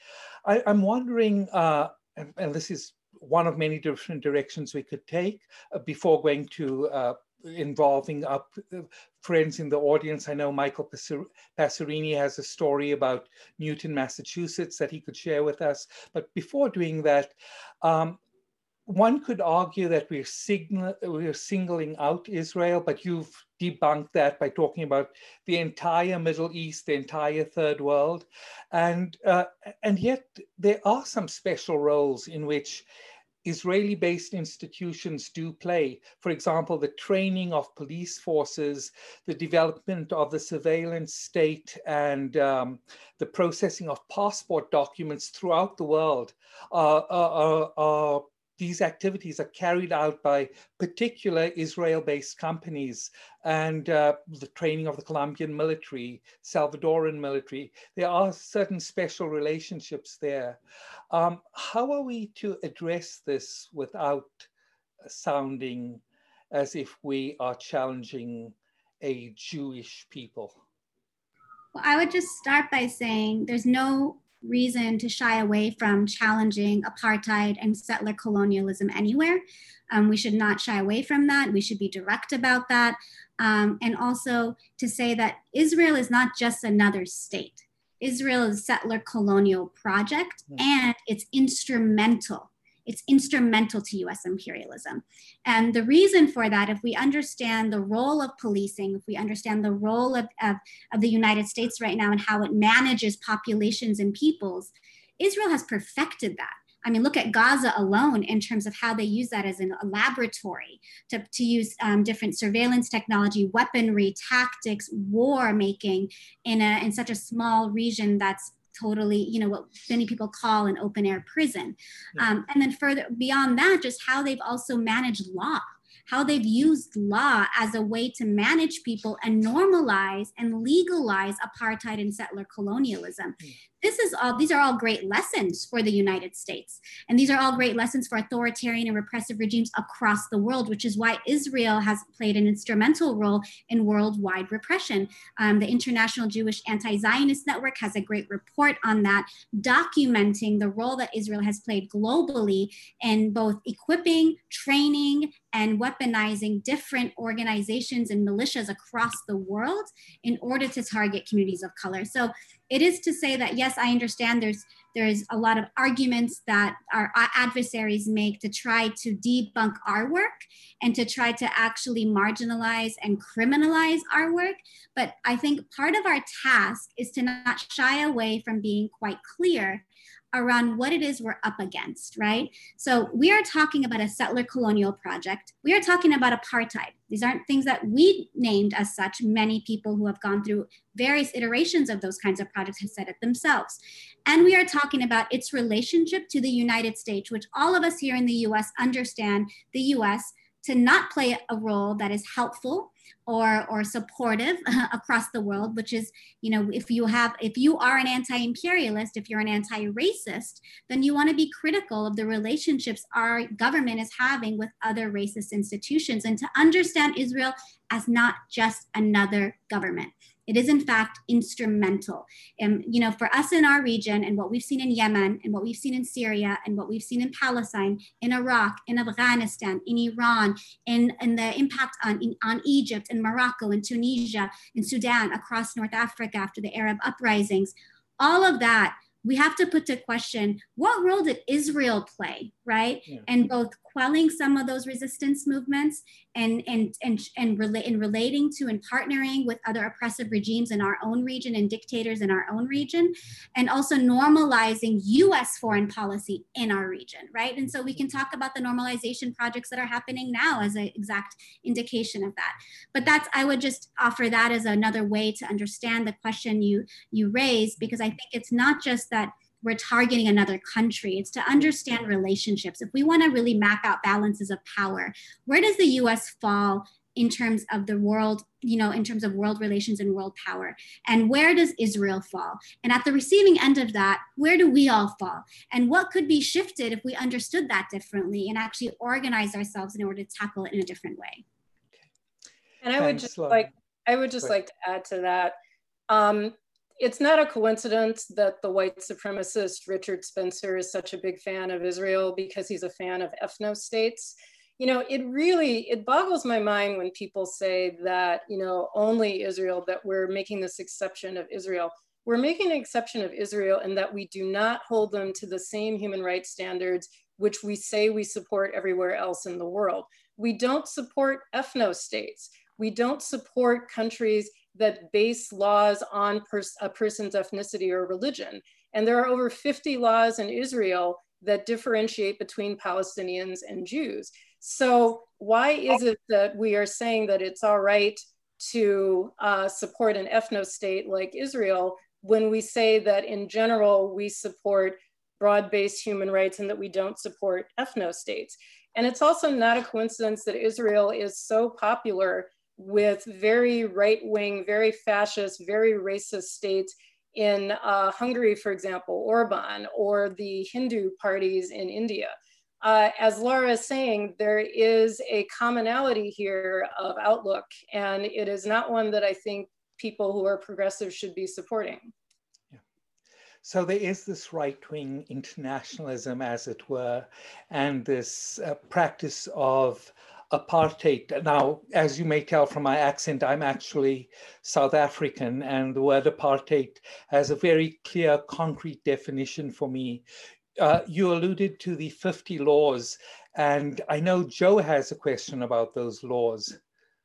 I, am wondering, uh, and, and, this is one of many different directions we could take uh, before going to uh, involving up uh, friends in the audience. I know Michael Passerini has a story about Newton, Massachusetts that he could share with us. But before doing that, um, one could argue that we're, signal, we're singling out Israel, but you've debunked that by talking about the entire Middle East, the entire Third World, and uh, and yet there are some special roles in which Israeli-based institutions do play. For example, the training of police forces, the development of the surveillance state, and um, the processing of passport documents throughout the world are, are, are these activities are carried out by particular Israel-based companies and uh, the training of the Colombian military, Salvadoran military. There are certain special relationships there. Um, how are we to address this without sounding as if we are challenging a Jewish people? Well, I would just start by saying there's no reason to shy away from challenging apartheid and settler colonialism anywhere. Um, we should not shy away from that. We should be direct about that. Um, and also to say that Israel is not just another state. Israel is a settler colonial project and it's instrumental It's instrumental to US imperialism. And the reason for that, if we understand the role of policing, if we understand the role of, of, of the United States right now and how it manages populations and peoples, Israel has perfected that. I mean, look at Gaza alone in terms of how they use that as an, a laboratory to, to use um, different surveillance technology, weaponry, tactics, war making in, a, in such a small region that's totally, you know, what many people call an open air prison. Yeah. Um, and then further beyond that, just how they've also managed law how they've used law as a way to manage people and normalize and legalize apartheid and settler colonialism. This is all, these are all great lessons for the United States. And these are all great lessons for authoritarian and repressive regimes across the world, which is why Israel has played an instrumental role in worldwide repression. Um, the International Jewish Anti Zionist Network has a great report on that, documenting the role that Israel has played globally in both equipping, training, and weaponizing different organizations and militias across the world in order to target communities of color. So it is to say that yes, I understand there's there's a lot of arguments that our adversaries make to try to debunk our work and to try to actually marginalize and criminalize our work. But I think part of our task is to not shy away from being quite clear around what it is we're up against, right? So we are talking about a settler colonial project. We are talking about apartheid. These aren't things that we named as such. Many people who have gone through various iterations of those kinds of projects have said it themselves. And we are talking about its relationship to the United States, which all of us here in the US understand the US to not play a role that is helpful or or supportive <laughs> across the world which is you know if you have if you are an anti-imperialist if you're an anti-racist then you want to be critical of the relationships our government is having with other racist institutions and to understand israel as not just another government it is in fact instrumental. And you know, for us in our region and what we've seen in Yemen and what we've seen in Syria and what we've seen in Palestine, in Iraq, in Afghanistan, in Iran, in, in the impact on, in, on Egypt and Morocco and Tunisia and Sudan across North Africa after the Arab uprisings, all of that we have to put to question what role did Israel play, right? Yeah. And both quelling some of those resistance movements and and and and rela- in relating to and partnering with other oppressive regimes in our own region and dictators in our own region, and also normalizing U.S. foreign policy in our region, right? And so we can talk about the normalization projects that are happening now as an exact indication of that. But that's I would just offer that as another way to understand the question you you raised because I think it's not just that we're targeting another country. It's to understand relationships. If we want to really map out balances of power, where does the US fall in terms of the world, you know, in terms of world relations and world power? And where does Israel fall? And at the receiving end of that, where do we all fall? And what could be shifted if we understood that differently and actually organize ourselves in order to tackle it in a different way? And I would just like I would just like to add to that. Um, it's not a coincidence that the white supremacist Richard Spencer is such a big fan of Israel because he's a fan of ethno states. You know, it really it boggles my mind when people say that you know only Israel that we're making this exception of Israel. We're making an exception of Israel in that we do not hold them to the same human rights standards which we say we support everywhere else in the world. We don't support ethno states. We don't support countries that base laws on pers a person's ethnicity or religion. And there are over 50 laws in Israel that differentiate between Palestinians and Jews. So why is it that we are saying that it's all right to uh, support an ethno state like Israel when we say that in general we support broad-based human rights and that we don't support ethno states? And it's also not a coincidence that Israel is so popular with very right wing, very fascist, very racist states in uh, Hungary, for example, Orban, or the Hindu parties in India. Uh, as Laura is saying, there is a commonality here of outlook, and it is not one that I think people who are progressive should be supporting. Yeah. So there is this right-wing internationalism, as it were, and this uh, practice of apartheid. Now, as you may tell from my accent, I'm actually South African, and the word apartheid has a very clear, concrete definition for me. uh, you alluded to the 50 laws, and I know Joe has a question about those laws.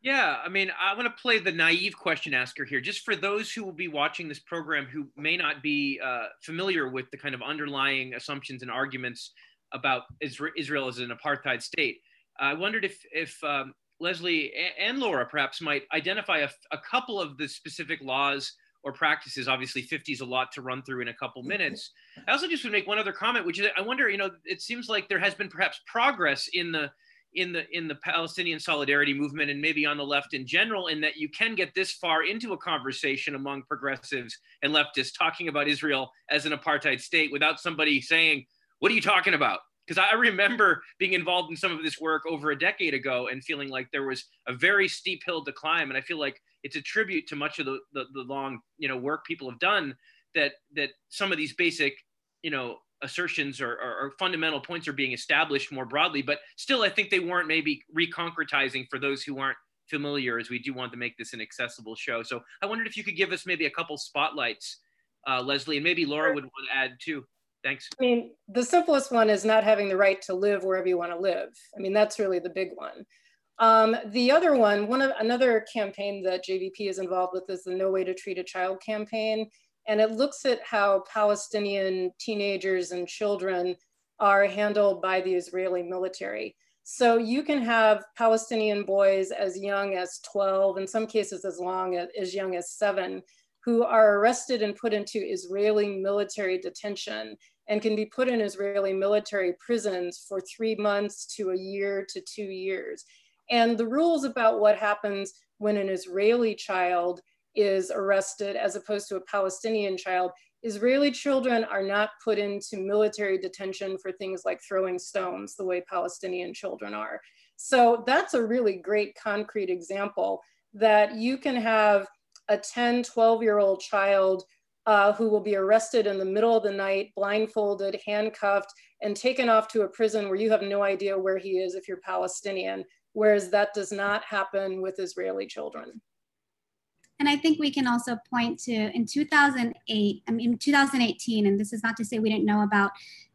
Yeah, I mean, I want to play the naive question asker here, just for those who will be watching this program who may not be uh, familiar with the kind of underlying assumptions and arguments about Israel as an apartheid state. I wondered if, if um, Leslie and Laura perhaps might identify a, a, couple of the specific laws or practices. Obviously, 50 is a lot to run through in a couple minutes. I also just would make one other comment, which is I wonder, you know, it seems like there has been perhaps progress in the in the in the Palestinian solidarity movement and maybe on the left in general in that you can get this far into a conversation among progressives and leftists talking about Israel as an apartheid state without somebody saying what are you talking about because I remember being involved in some of this work over a decade ago and feeling like there was a very steep hill to climb and I feel like it's a tribute to much of the, the, the long you know work people have done that that some of these basic you know assertions or, or, or, fundamental points are being established more broadly, but still, I think they weren't maybe reconcretizing for those who aren't familiar, as we do want to make this an accessible show. So I wondered if you could give us maybe a couple spotlights, uh, Leslie, and maybe Laura would want to add too. Thanks. I mean, the simplest one is not having the right to live wherever you want to live. I mean, that's really the big one. Um, the other one, one of another campaign that JVP is involved with is the No Way to Treat a Child campaign. And it looks at how Palestinian teenagers and children are handled by the Israeli military. So you can have Palestinian boys as young as 12, in some cases as long as, as young as seven, who are arrested and put into Israeli military detention and can be put in Israeli military prisons for three months to a year to two years. And the rules about what happens when an Israeli child is arrested as opposed to a Palestinian child, Israeli children are not put into military detention for things like throwing stones the way Palestinian children are. So that's a really great concrete example that you can have a 10, 12 year old child uh, who will be arrested in the middle of the night, blindfolded, handcuffed, and taken off to a prison where you have no idea where he is if you're Palestinian, whereas that does not happen with Israeli children. And I think we can also point to in 2008, I mean, 2018, and this is not to say we didn't know about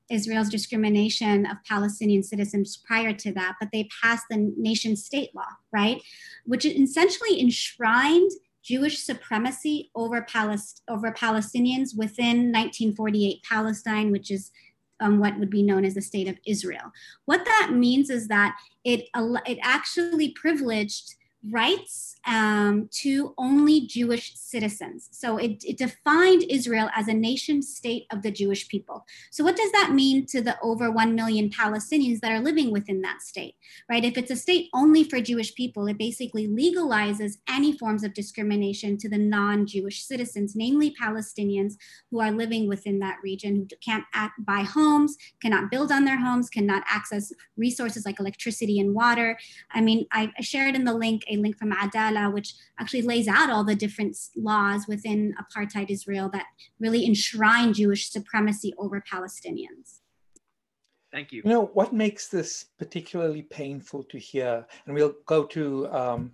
Israel's discrimination of Palestinian citizens prior to that, but they passed the nation state law, right? Which essentially enshrined Jewish supremacy over, Palest- over Palestinians within 1948 Palestine, which is um, what would be known as the state of Israel. What that means is that it, it actually privileged rights um, to only Jewish citizens. So it, it, defined Israel as a nation state of the Jewish people. So what does that mean to the over 1 million Palestinians that are living within that state, right? If it's a state only for Jewish people, it basically legalizes any forms of discrimination to the non-Jewish citizens, namely Palestinians who are living within that region, who can't buy homes, cannot build on their homes, cannot access resources like electricity and water. I mean, I shared in the link a link from Adalah, which actually lays out all the different laws within apartheid Israel that really enshrine Jewish supremacy over Palestinians. Thank you. You know, what makes this particularly painful to hear, and we'll go to um,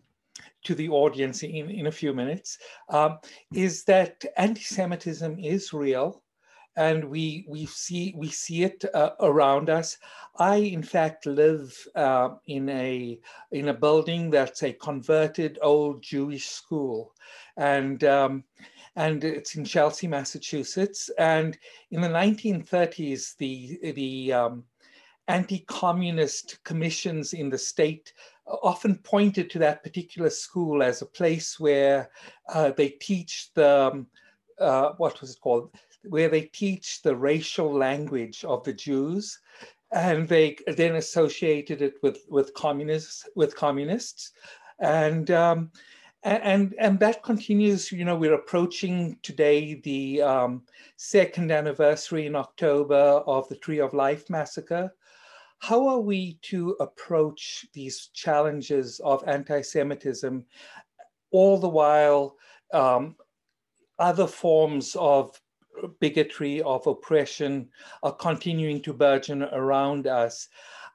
to the audience in, in a few minutes, um, is that anti-Semitism is real and we we see we see it uh, around us. I in fact live uh, in a in a building that's a converted old Jewish school, and um, and it's in Chelsea, Massachusetts. And in the 1930s, the the um, anti-communist commissions in the state often pointed to that particular school as a place where uh, they teach the um, uh, what was it called where they teach the racial language of the Jews, and they then associated it with with communists with communists, and um, and and that continues. You know, we're approaching today the um, second anniversary in October of the Tree of Life massacre. How are we to approach these challenges of anti-Semitism, all the while um, other forms of bigotry, of oppression are continuing to burgeon around us.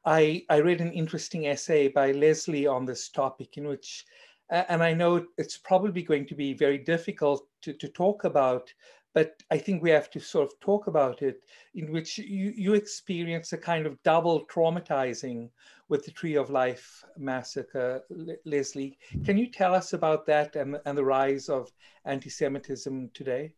I, I read an interesting essay by Leslie on this topic in which, and I know it's probably going to be very difficult to, to talk about but I think we have to sort of talk about it, in which you, you experience a kind of double traumatizing with the Tree of Life massacre. Leslie, can you tell us about that and, and the rise of anti Semitism today?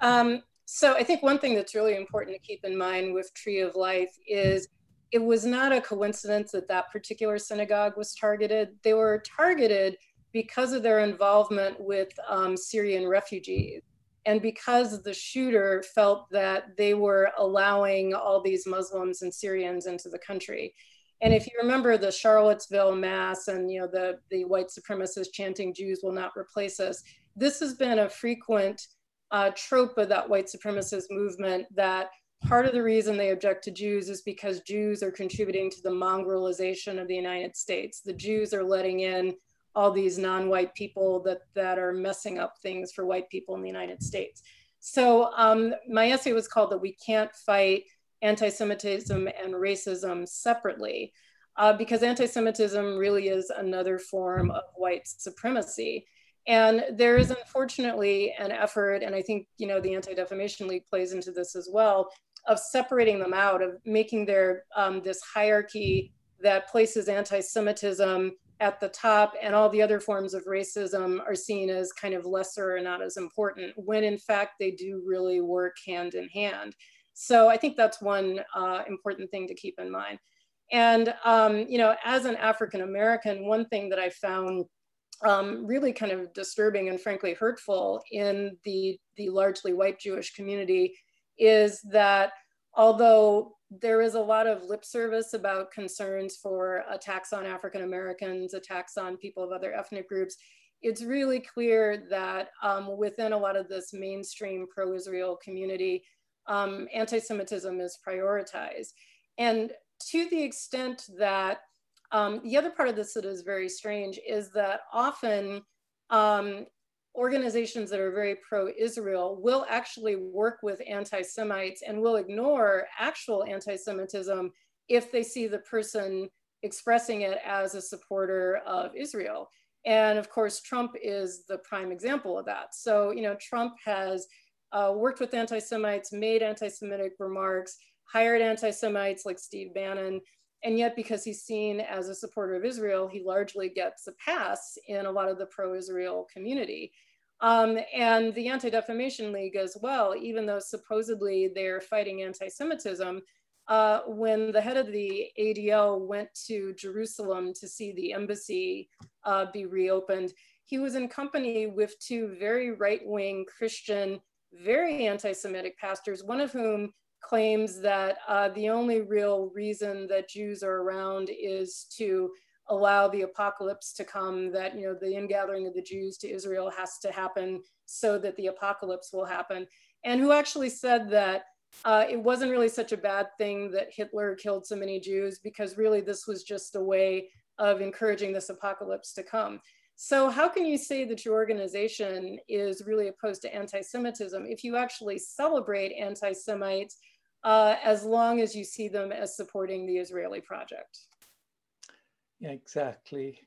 Um, so, I think one thing that's really important to keep in mind with Tree of Life is it was not a coincidence that that particular synagogue was targeted. They were targeted because of their involvement with um, Syrian refugees and because the shooter felt that they were allowing all these Muslims and Syrians into the country. And if you remember the Charlottesville mass and you know the, the white supremacists chanting Jews will not replace us, this has been a frequent uh, trope of that white supremacist movement that part of the reason they object to Jews is because Jews are contributing to the mongrelization of the United States. The Jews are letting in all these non-white people that that are messing up things for white people in the United States. So um, my essay was called "That We Can't Fight Anti-Semitism and Racism Separately," uh, because anti-Semitism really is another form of white supremacy. And there is unfortunately an effort, and I think you know the Anti-Defamation League plays into this as well, of separating them out, of making their um, this hierarchy that places anti-Semitism at the top and all the other forms of racism are seen as kind of lesser or not as important when in fact they do really work hand in hand. So i think that's one uh, important thing to keep in mind. And um, you know as an african american one thing that i found um, really kind of disturbing and frankly hurtful in the the largely white jewish community is that although there is a lot of lip service about concerns for attacks on African Americans, attacks on people of other ethnic groups. It's really clear that um, within a lot of this mainstream pro Israel community, um, anti Semitism is prioritized. And to the extent that um, the other part of this that is very strange is that often um, organizations that are very pro-Israel will actually work with anti-Semites and will ignore actual anti-Semitism if they see the person expressing it as a supporter of Israel. And of course, Trump is the prime example of that. So, you know, Trump has uh, worked with anti-Semites, made anti-Semitic remarks, hired anti-Semites like Steve Bannon, and yet, because he's seen as a supporter of Israel, he largely gets a pass in a lot of the pro Israel community. Um, and the Anti Defamation League as well, even though supposedly they're fighting anti Semitism, uh, when the head of the ADL went to Jerusalem to see the embassy uh, be reopened, he was in company with two very right wing Christian, very anti Semitic pastors, one of whom claims that uh, the only real reason that Jews are around is to allow the apocalypse to come, that, you know, the ingathering of the Jews to Israel has to happen so that the apocalypse will happen. And who actually said that uh, it wasn't really such a bad thing that Hitler killed so many Jews because really this was just a way of encouraging this apocalypse to come. So how can you say that your organization is really opposed to anti-Semitism if you actually celebrate anti-Semites uh, as long as you see them as supporting the Israeli project. Yeah, exactly.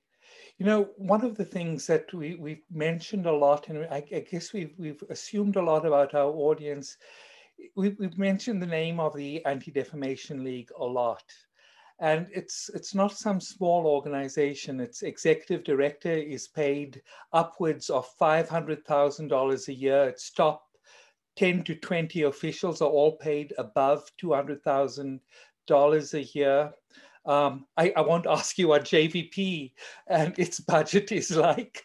You know, one of the things that we, we've mentioned a lot, and I, I guess we've, we've assumed a lot about our audience, we, we've mentioned the name of the Anti-Defamation League a lot. And it's it's not some small organization. Its executive director is paid upwards of five hundred thousand dollars a year. Its top 10 to 20 officials are all paid above $200,000 a year. Um, I, I, won't <laughs> ask you what JVP and its budget is like,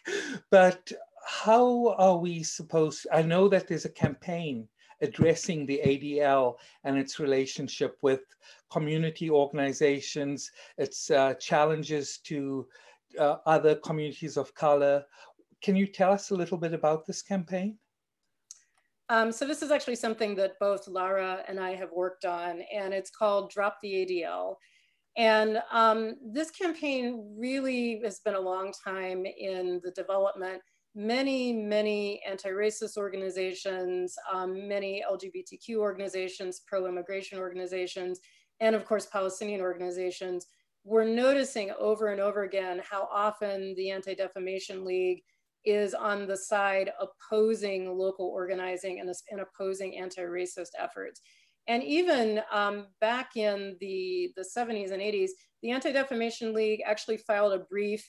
but how are we supposed, I know that there's a campaign addressing the ADL and its relationship with community organizations, its uh, challenges to uh, other communities of color. Can you tell us a little bit about this campaign? Um, so this is actually something that both Lara and I have worked on, and it's called Drop the ADL. And um, this campaign really has been a long time in the development. Many, many anti-racist organizations, um, many LGBTQ organizations, pro-immigration organizations, and of course, Palestinian organizations were noticing over and over again how often the Anti-Defamation League is on the side opposing local organizing and, and opposing anti-racist efforts. And even um, back in the, the 70s and 80s, the Anti-Defamation League actually filed a brief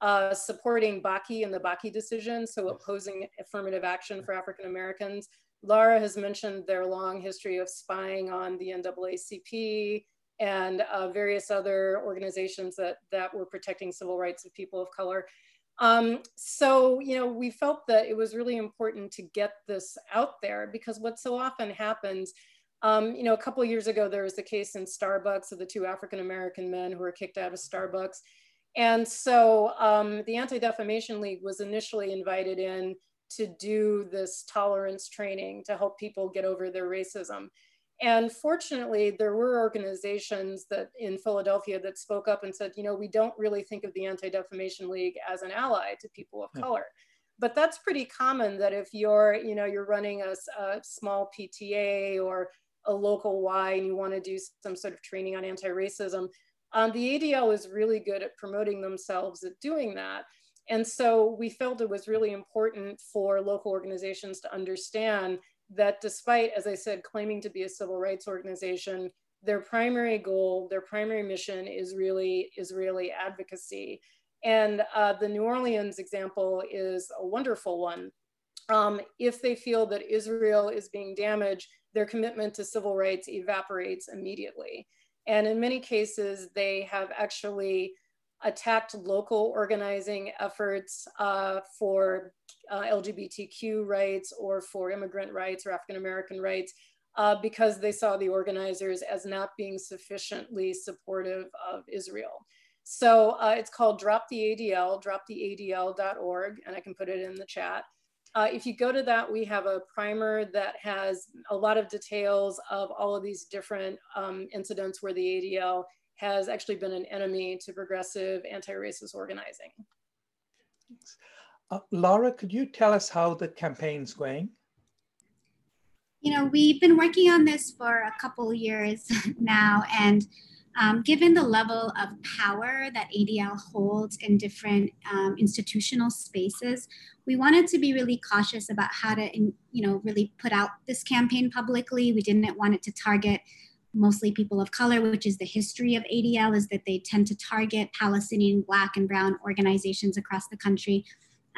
uh, supporting Bakke and the Bakke decision, so opposing affirmative action for African Americans. Lara has mentioned their long history of spying on the NAACP and uh, various other organizations that, that were protecting civil rights of people of color. Um, so, you know, we felt that it was really important to get this out there because what so often happens, um, you know, a couple years ago, there was the case in Starbucks of the two African-American men who were kicked out of Starbucks. And so um, the Anti-Defamation League was initially invited in to do this tolerance training to help people get over their racism. And fortunately, there were organizations that in Philadelphia that spoke up and said, you know, we don't really think of the Anti-Defamation League as an ally to people of color. But that's pretty common that if you're, you know, you're running a, a small PTA or a local Y and you want to do some sort of training on anti-racism, um, the ADL is really good at promoting themselves at doing that. And so we felt it was really important for local organizations to understand that despite, as I said, claiming to be a civil rights organization, their primary goal, their primary mission is really Israeli advocacy. And uh, the New Orleans example is a wonderful one. Um, if they feel that Israel is being damaged, their commitment to civil rights evaporates immediately. And in many cases, they have actually attacked local organizing efforts uh, for uh, LGBTQ rights or for immigrant rights or African American rights uh, because they saw the organizers as not being sufficiently supportive of Israel. So uh, it's called Drop the ADL, droptheadl.org, and I can put it in the chat. Uh, if you go to that, we have a primer that has a lot of details of all of these different um, incidents where the ADL has actually been an enemy to progressive anti-racist organizing. Uh, Lara, could you tell us how the campaign's going? You know, we've been working on this for a couple years <laughs> now, and um, given the level of power that ADL holds in different um, institutional spaces, we wanted to be really cautious about how to, you know, really put out this campaign publicly. We didn't want it to target mostly people of color, which is the history of ADL, is that they tend to target Palestinian, Black, and Brown organizations across the country.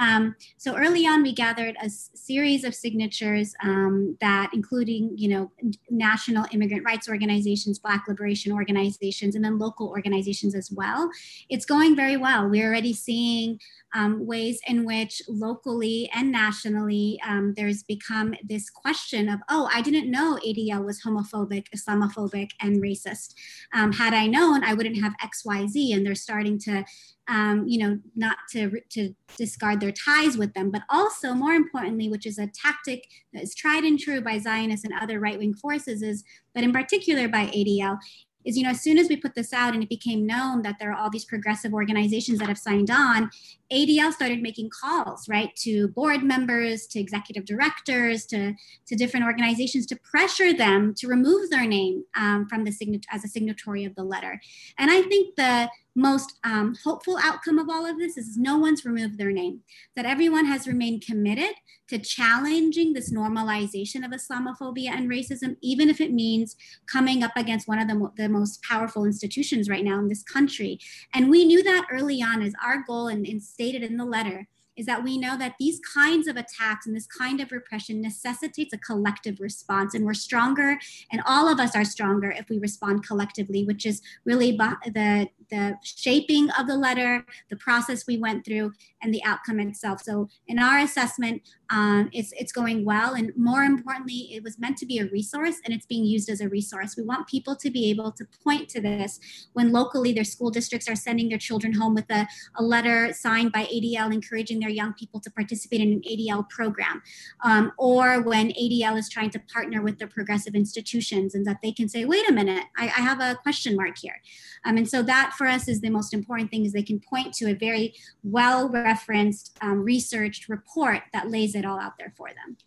Um, so early on, we gathered a series of signatures um, that, including, you know, national immigrant rights organizations, Black liberation organizations, and then local organizations as well. It's going very well. We're already seeing um, ways in which locally and nationally um, there's become this question of, oh, I didn't know ADL was homophobic, Islamophobic, and racist. Um, had I known, I wouldn't have X, Y, Z. And they're starting to um, you know, not to, to discard their ties with them, but also more importantly, which is a tactic that is tried and true by Zionists and other right-wing forces is, but in particular by ADL, is you know as soon as we put this out and it became known that there are all these progressive organizations that have signed on adl started making calls right to board members to executive directors to, to different organizations to pressure them to remove their name um, from the signature as a signatory of the letter. And i think the most um, hopeful outcome of all of this is no one's removed their name, that everyone has remained committed to challenging this normalization of Islamophobia and racism, even if it means coming up against one of the, the most powerful institutions right now in this country. And we knew that early on as our goal and, and stated in the letter is that we know that these kinds of attacks and this kind of repression necessitates a collective response. And we're stronger, and all of us are stronger if we respond collectively, which is really the, the shaping of the letter, the process we went through, and the outcome itself. So, in our assessment, um, it's, it's going well. And more importantly, it was meant to be a resource and it's being used as a resource. We want people to be able to point to this when locally their school districts are sending their children home with a, a letter signed by ADL encouraging their young people to participate in an ADL program, um, or when ADL is trying to partner with the progressive institutions and that they can say, wait a minute, I, I have a question mark here. Um, and so that for us is the most important thing is they can point to a very well-referenced, um, researched report that lays it all out there for them.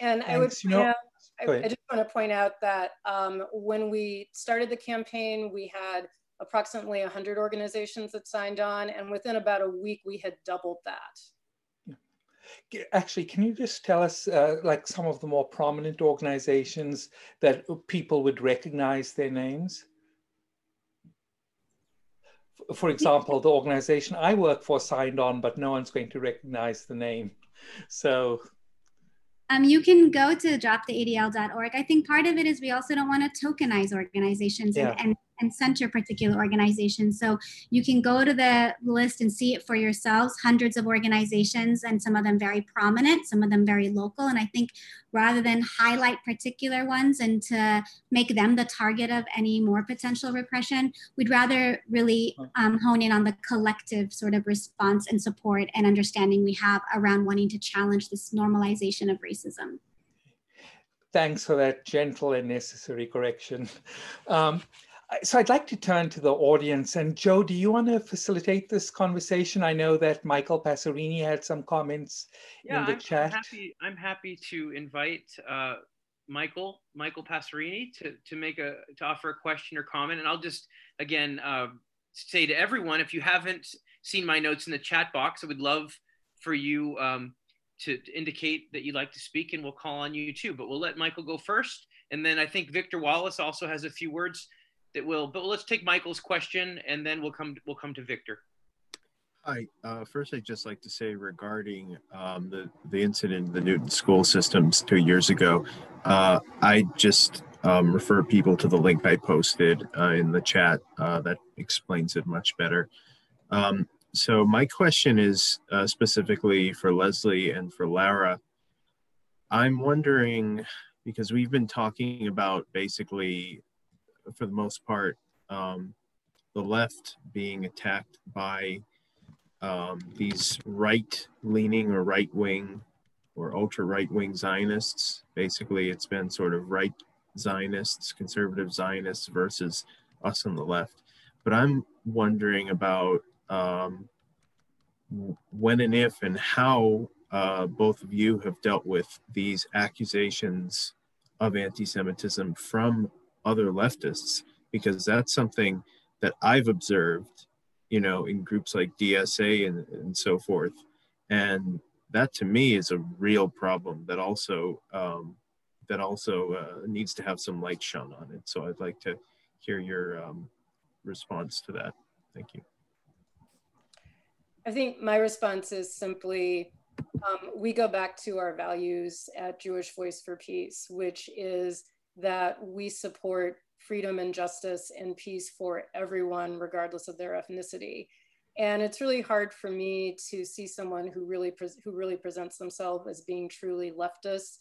And Thanks. I would you know, out, I, I, just want to point out that um, when we started the campaign, we had approximately 100 organizations that signed on, and within about a week, we had doubled that. Actually, can you just tell us, uh, like, some of the more prominent organizations that people would recognize their names? For example, the organization I work for signed on, but no one's going to recognize the name. So um, you can go to droptheadl.org. I think part of it is we also don't want to tokenize organizations yeah. and, and and center particular organizations. So you can go to the list and see it for yourselves, hundreds of organizations, and some of them very prominent, some of them very local. And I think rather than highlight particular ones and to make them the target of any more potential repression, we'd rather really um, hone in on the collective sort of response and support and understanding we have around wanting to challenge this normalization of racism thanks for that gentle and necessary correction. <laughs> Um, so I'd like to turn to the audience. And Joe, do you want to facilitate this conversation? I know that Michael Passerini had some comments yeah, in the I'm, chat. I'm happy, I'm happy to invite uh, Michael, Michael Passerini to, to make a, to offer a question or comment. And I'll just, again, uh, say to everyone, if you haven't seen my notes in the chat box, I would love for you um, to, to indicate that you'd like to speak and we'll call on you too. But we'll let Michael go first. And then I think Victor Wallis also has a few words that will. But let's take Michael's question, and then we'll come we'll come to Victor. Hi. Uh, first, I'd just like to say regarding um, the the incident in the Newton school systems two years ago, uh, I just um, refer people to the link I posted uh, in the chat uh, that explains it much better. Um, so my question is uh, specifically for Leslie and for Lara. I'm wondering because we've been talking about basically for the most part, um, the left being attacked by um, these right leaning or right wing or ultra right wing Zionists. Basically, it's been sort of right Zionists, conservative Zionists versus us on the left. But I'm wondering about um, when and if and how uh, both of you have dealt with these accusations of anti Semitism from other leftists because that's something that I've observed, you know, in groups like DSA and, and so forth. And that to me is a real problem that also um, that also uh, needs to have some light shone on it. So I'd like to hear your um, response to that. Thank you. I think my response is simply um, we go back to our values at Jewish Voice for Peace, which is that we support freedom and justice and peace for everyone, regardless of their ethnicity. And it's really hard for me to see someone who really who really presents themselves as being truly leftist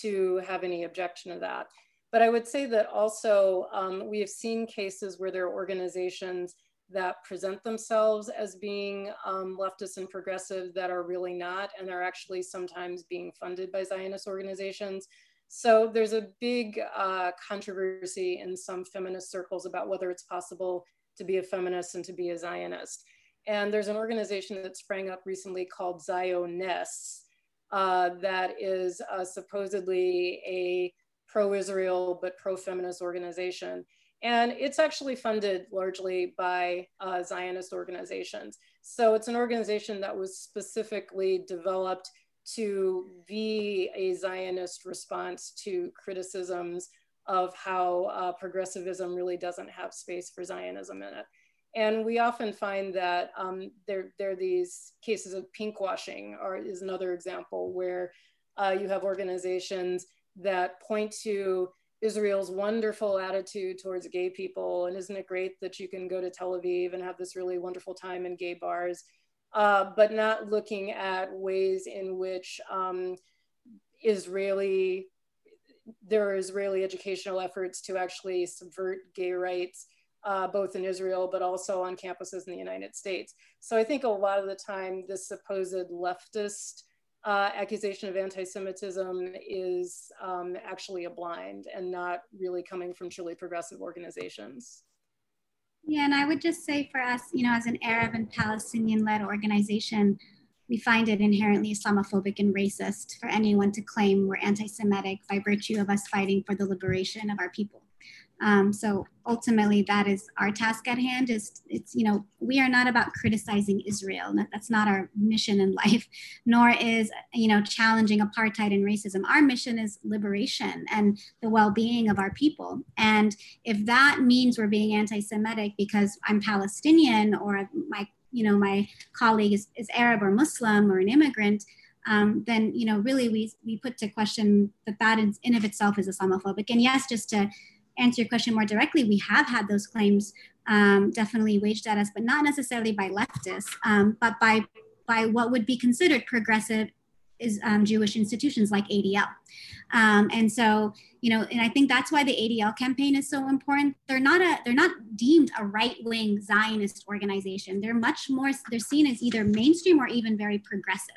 to have any objection to that. But I would say that also um, we have seen cases where there are organizations that present themselves as being um, leftist and progressive that are really not, and are actually sometimes being funded by Zionist organizations. So there's a big uh, controversy in some feminist circles about whether it's possible to be a feminist and to be a Zionist. And there's an organization that sprang up recently called Zioness uh, that is uh, supposedly a pro-Israel but pro-feminist organization. And it's actually funded largely by uh, Zionist organizations. So it's an organization that was specifically developed to be a Zionist response to criticisms of how uh, progressivism really doesn't have space for Zionism in it. And we often find that um, there, there are these cases of pinkwashing, or is another example where uh, you have organizations that point to Israel's wonderful attitude towards gay people. And isn't it great that you can go to Tel Aviv and have this really wonderful time in gay bars? Uh, but not looking at ways in which um, Israeli, there are Israeli educational efforts to actually subvert gay rights, uh, both in Israel, but also on campuses in the United States. So I think a lot of the time, this supposed leftist uh, accusation of anti-Semitism is um, actually a blind and not really coming from truly progressive organizations. Yeah, and I would just say for us, you know, as an Arab and Palestinian led organization, we find it inherently Islamophobic and racist for anyone to claim we're anti Semitic by virtue of us fighting for the liberation of our people. Um, so ultimately, that is our task at hand. Is it's you know we are not about criticizing Israel. That's not our mission in <laughs> life, nor is you know challenging apartheid and racism. Our mission is liberation and the well-being of our people. And if that means we're being anti-Semitic because I'm Palestinian or my you know my colleague is, is Arab or Muslim or an immigrant, um, then you know really we we put to question that that in, in of itself is Islamophobic. And yes, just to answer your question more directly, we have had those claims um, definitely waged at us, but not necessarily by leftists, um, but by by what would be considered progressive is um, Jewish institutions like ADL. Um, and so, you know, and I think that's why the ADL campaign is so important. They're not a, they're not deemed a right-wing Zionist organization. They're much more, they're seen as either mainstream or even very progressive.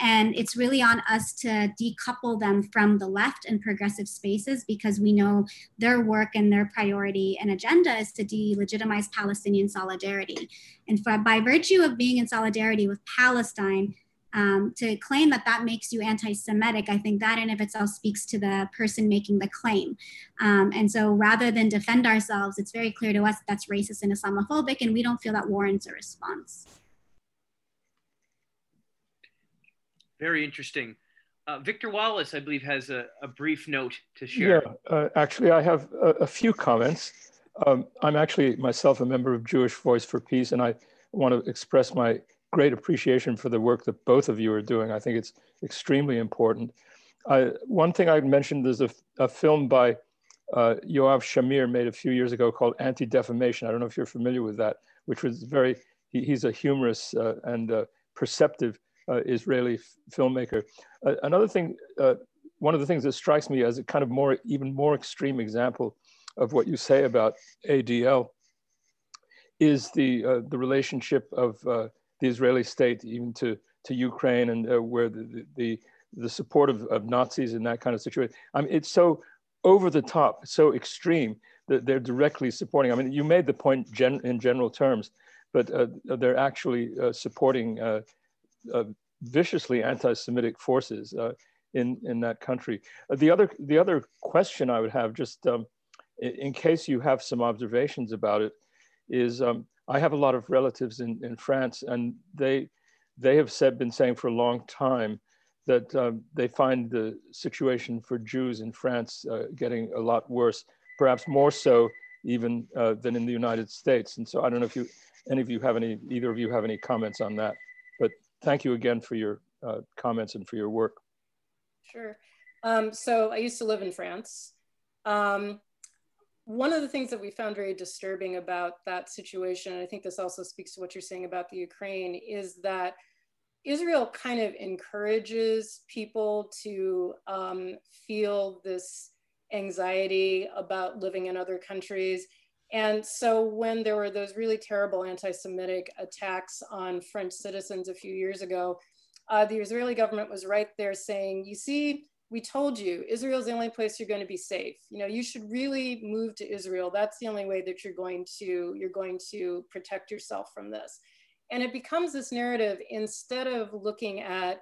And it's really on us to decouple them from the left and progressive spaces because we know their work and their priority and agenda is to delegitimize Palestinian solidarity. And for, by virtue of being in solidarity with Palestine, um, to claim that that makes you anti-Semitic, I think that in of itself speaks to the person making the claim. Um, and so rather than defend ourselves, it's very clear to us that that's racist and Islamophobic, and we don't feel that warrants a response. Very interesting. Uh, Victor Wallis, I believe, has a, a brief note to share. Yeah, uh, actually, I have a, a few comments. Um, I'm actually myself a member of Jewish Voice for Peace, and I want to express my great appreciation for the work that both of you are doing. I think it's extremely important. I, one thing I mentioned is a, a film by uh, Yoav Shamir made a few years ago called Anti-Defamation. I don't know if you're familiar with that, which was very, he, he's a humorous uh, and uh, perceptive uh, Israeli filmmaker. Uh, another thing, uh, one of the things that strikes me as a kind of more, even more extreme example of what you say about ADL is the, the relationship of the Israeli state even to, to Ukraine and uh, where the, the, the support of, of Nazis in that kind of situation. I mean, it's so over the top, so extreme that they're directly supporting. I mean, you made the point gen in general terms, but uh, they're actually uh, supporting uh, uh, viciously anti-Semitic forces uh, in, in that country. the, other, the other question I would have, just um, in, in, case you have some observations about it, is um, I have a lot of relatives in, in France, and they they have said been saying for a long time that um, they find the situation for Jews in France uh, getting a lot worse, perhaps more so even uh, than in the United States. And so I don't know if you any of you have any either of you have any comments on that. But thank you again for your uh, comments and for your work. Sure. Um, so I used to live in France. Um, one of the things that we found very disturbing about that situation, and I think this also speaks to what you're saying about the Ukraine, is that Israel kind of encourages people to um, feel this anxiety about living in other countries. And so when there were those really terrible anti-Semitic attacks on French citizens a few years ago, uh, the Israeli government was right there saying, you see, we told you Israel's the only place you're going to be safe. You know, you should really move to Israel. That's the only way that you're going to you're going to protect yourself from this. And it becomes this narrative instead of looking at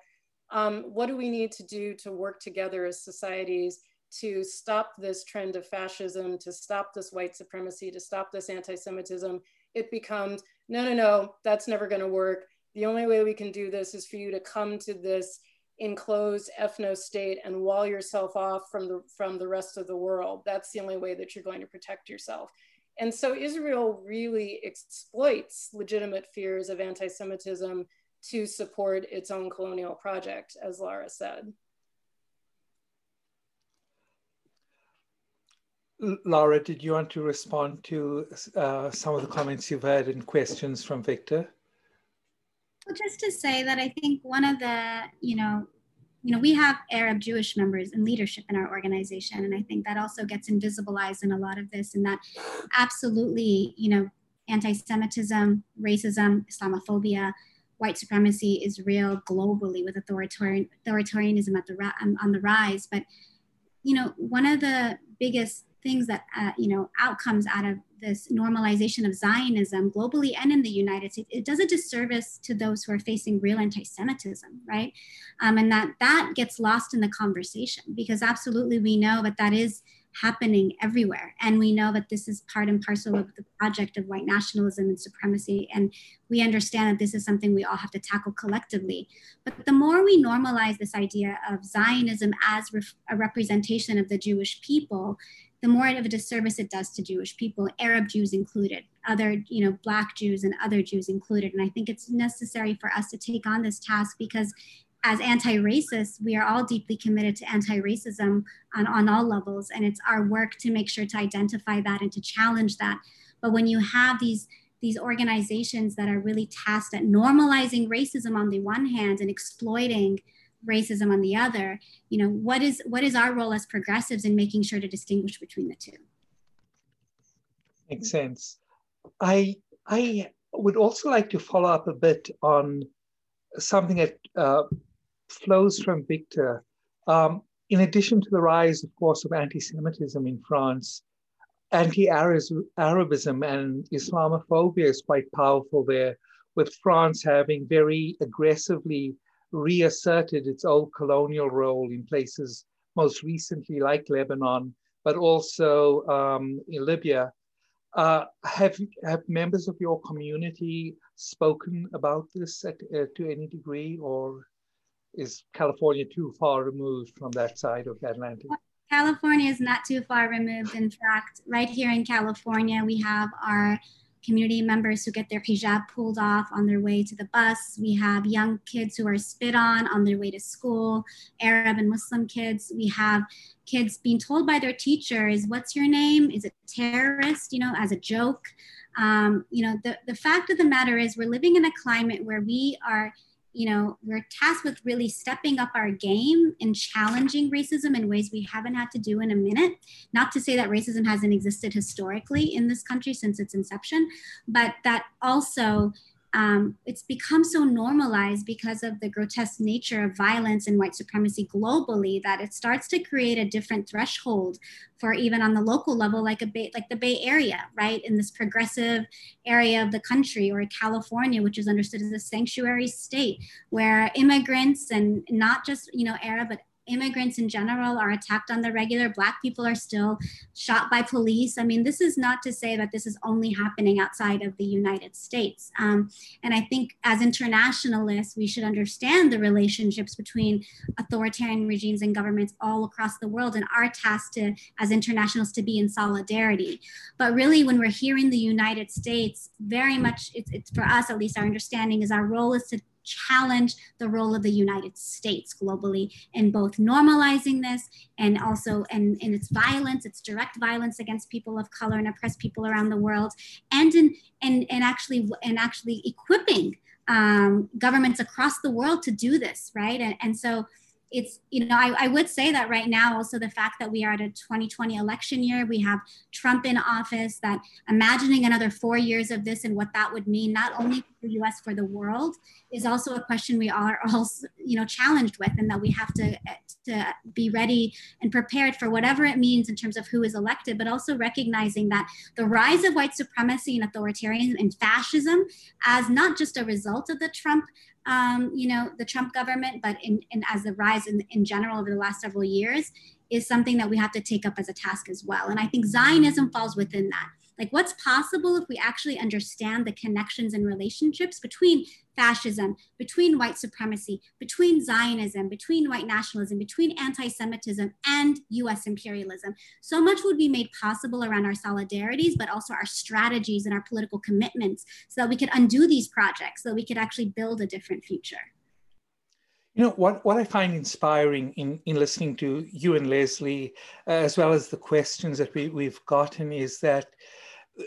um, what do we need to do to work together as societies to stop this trend of fascism, to stop this white supremacy, to stop this anti-Semitism. It becomes no, no, no, that's never going to work. The only way we can do this is for you to come to this enclosed ethno state and wall yourself off from the from the rest of the world. That's the only way that you're going to protect yourself. And so israel really exploits legitimate fears of anti-semitism to support its own colonial project as lara said. Lara, did you want to respond to uh, some of the comments you've had and questions from Victor? Well, just to say that I think one of the, you know, you know, we have Arab Jewish members in leadership in our organization, and I think that also gets invisibilized in a lot of this, and that absolutely, you know, anti-Semitism, racism, Islamophobia, white supremacy is real globally with authoritarian authoritarianism at the um, on the rise. But you know, one of the biggest things that uh, you know outcomes out of this normalization of Zionism globally and in the United States, it does a disservice to those who are facing real anti-Semitism, right? Um, and that that gets lost in the conversation because absolutely we know that that is happening everywhere. And we know that this is part and parcel of the project of white nationalism and supremacy. And we understand that this is something we all have to tackle collectively. But the more we normalize this idea of Zionism as a representation of the Jewish people, the more of a disservice it does to Jewish people, Arab Jews included, other, you know, Black Jews and other Jews included. And I think it's necessary for us to take on this task because as anti-racists, we are all deeply committed to anti-racism on, on all levels. And it's our work to make sure to identify that and to challenge that. But when you have these these organizations that are really tasked at normalizing racism on the one hand and exploiting racism on the other, you know, what is what is our role as progressives in making sure to distinguish between the two? Makes sense. I I would also like to follow up a bit on something that uh, flows from Victor. Um, in addition to the rise, of course, of anti-Semitism in France, anti-Arabism and Islamophobia is quite powerful there, with France having very aggressively reasserted its old colonial role in places most recently like Lebanon, but also um, in Libya. Uh, have, have members of your community spoken about this at, uh, to any degree, or is California too far removed from that side of the Atlantic? California is not too far removed. In fact, right here in California, we have our community members who get their hijab pulled off on their way to the bus. We have young kids who are spit on on their way to school, Arab and Muslim kids. We have kids being told by their teachers, What's your name? Is it terrorist? You know, as a joke. Um, you know, the, the fact of the matter is, we're living in a climate where we are you know, we're tasked with really stepping up our game and challenging racism in ways we haven't had to do in a minute. Not to say that racism hasn't existed historically in this country since its inception, but that also um, it's become so normalized because of the grotesque nature of violence and white supremacy globally that it starts to create a different threshold for even on the local level, like a Bay, like the Bay Area, right, in this progressive area of the country, or California, which is understood as a sanctuary state, where immigrants and not just you know Arab but immigrants in general are attacked on the regular. Black people are still shot by police. I mean, this is not to say that this is only happening outside of the United States. Um, and I think as internationalists, we should understand the relationships between authoritarian regimes and governments all across the world and our task to, as internationals to be in solidarity. But really, when we're here in the United States, very much it's, it's for us, at least our understanding is our role is to challenge the role of the United States globally in both normalizing this and also in, in its violence, its direct violence against people of color and oppressed people around the world, and in and, and actually and actually equipping um, governments across the world to do this, right? And, and so it's you know I, I, would say that right now also the fact that we are at a 2020 election year we have trump in office that imagining another four years of this and what that would mean not only for the us for the world is also a question we are <laughs> also you know challenged with and that we have to to be ready and prepared for whatever it means in terms of who is elected but also recognizing that the rise of white supremacy and authoritarianism and fascism as not just a result of the trump um, you know, the Trump government, but in, in as the rise in, in general over the last several years is something that we have to take up as a task as well. And I think Zionism falls within that. Like, what's possible if we actually understand the connections and relationships between fascism, between white supremacy, between Zionism, between white nationalism, between anti Semitism and US imperialism? So much would be made possible around our solidarities, but also our strategies and our political commitments so that we could undo these projects, so that we could actually build a different future. You know, what, what I find inspiring in, in listening to you and Leslie, uh, as well as the questions that we, we've gotten, is that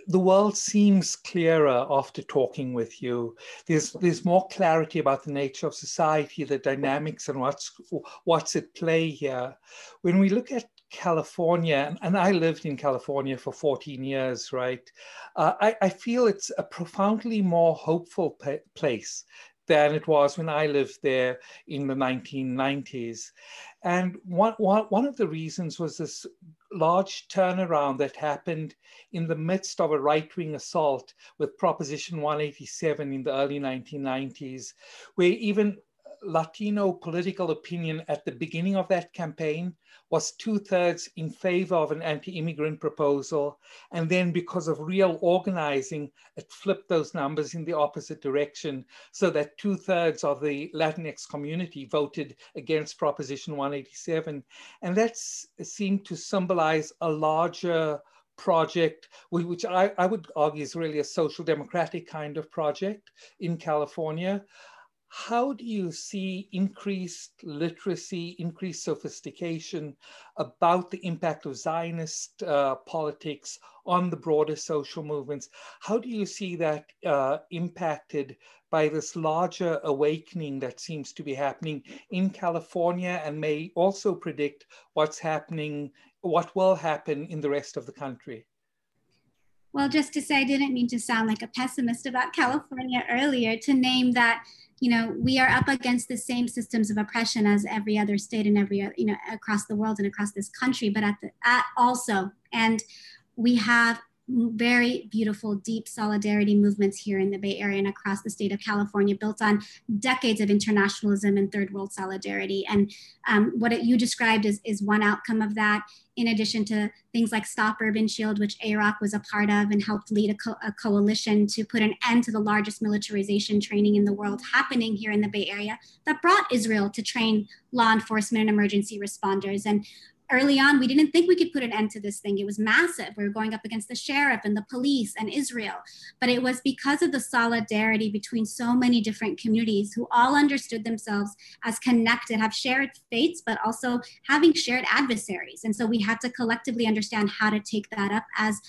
the world seems clearer after talking with you. There's there's more clarity about the nature of society, the dynamics, and what's what's at play here. When we look at California, and I lived in California for 14 years, right? Uh, I, I, feel it's a profoundly more hopeful place than it was when I lived there in the 1990s. And one, one, one of the reasons was this large turnaround that happened in the midst of a right wing assault with Proposition 187 in the early 1990s, where even Latino political opinion at the beginning of that campaign was two thirds in favor of an anti immigrant proposal. And then, because of real organizing, it flipped those numbers in the opposite direction so that two thirds of the Latinx community voted against Proposition 187. And that seemed to symbolize a larger project, which I, I would argue is really a social democratic kind of project in California. How do you see increased literacy, increased sophistication about the impact of Zionist uh, politics on the broader social movements? How do you see that uh, impacted by this larger awakening that seems to be happening in California and may also predict what's happening what will happen in the rest of the country? Well, just to say, I didn't mean to sound like a pessimist about California earlier, to name that, you know, we are up against the same systems of oppression as every other state and every, you know, across the world and across this country, but at the, at also, and we have very beautiful, deep solidarity movements here in the Bay Area and across the state of California, built on decades of internationalism and third world solidarity. And um, what it, you described is, is one outcome of that, in addition to things like Stop Urban Shield, which AROC was a part of and helped lead a, co- a coalition to put an end to the largest militarization training in the world happening here in the Bay Area that brought Israel to train law enforcement and emergency responders. And early on, we didn't think we could put an end to this thing. It was massive. We were going up against the sheriff and the police and Israel. But it was because of the solidarity between so many different communities who all understood themselves as connected, have shared fates, but also having shared adversaries. And so we had to collectively understand how to take that up as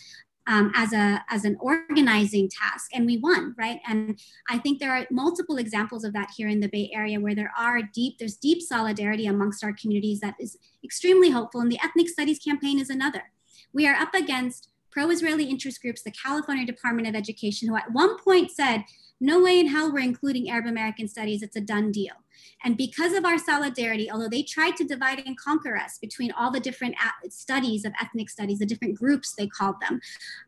um, as a as an organizing task and we won right? And i think there are multiple examples of that here in the bay area where there are deep there's deep solidarity amongst our communities that is extremely hopeful and the ethnic studies campaign is another. We are up against pro-israeli interest groups the california department of education who at one point said no way in hell we're including arab american studies it's a done deal and because of our solidarity, although they tried to divide and conquer us between all the different studies of ethnic studies, the different groups they called them,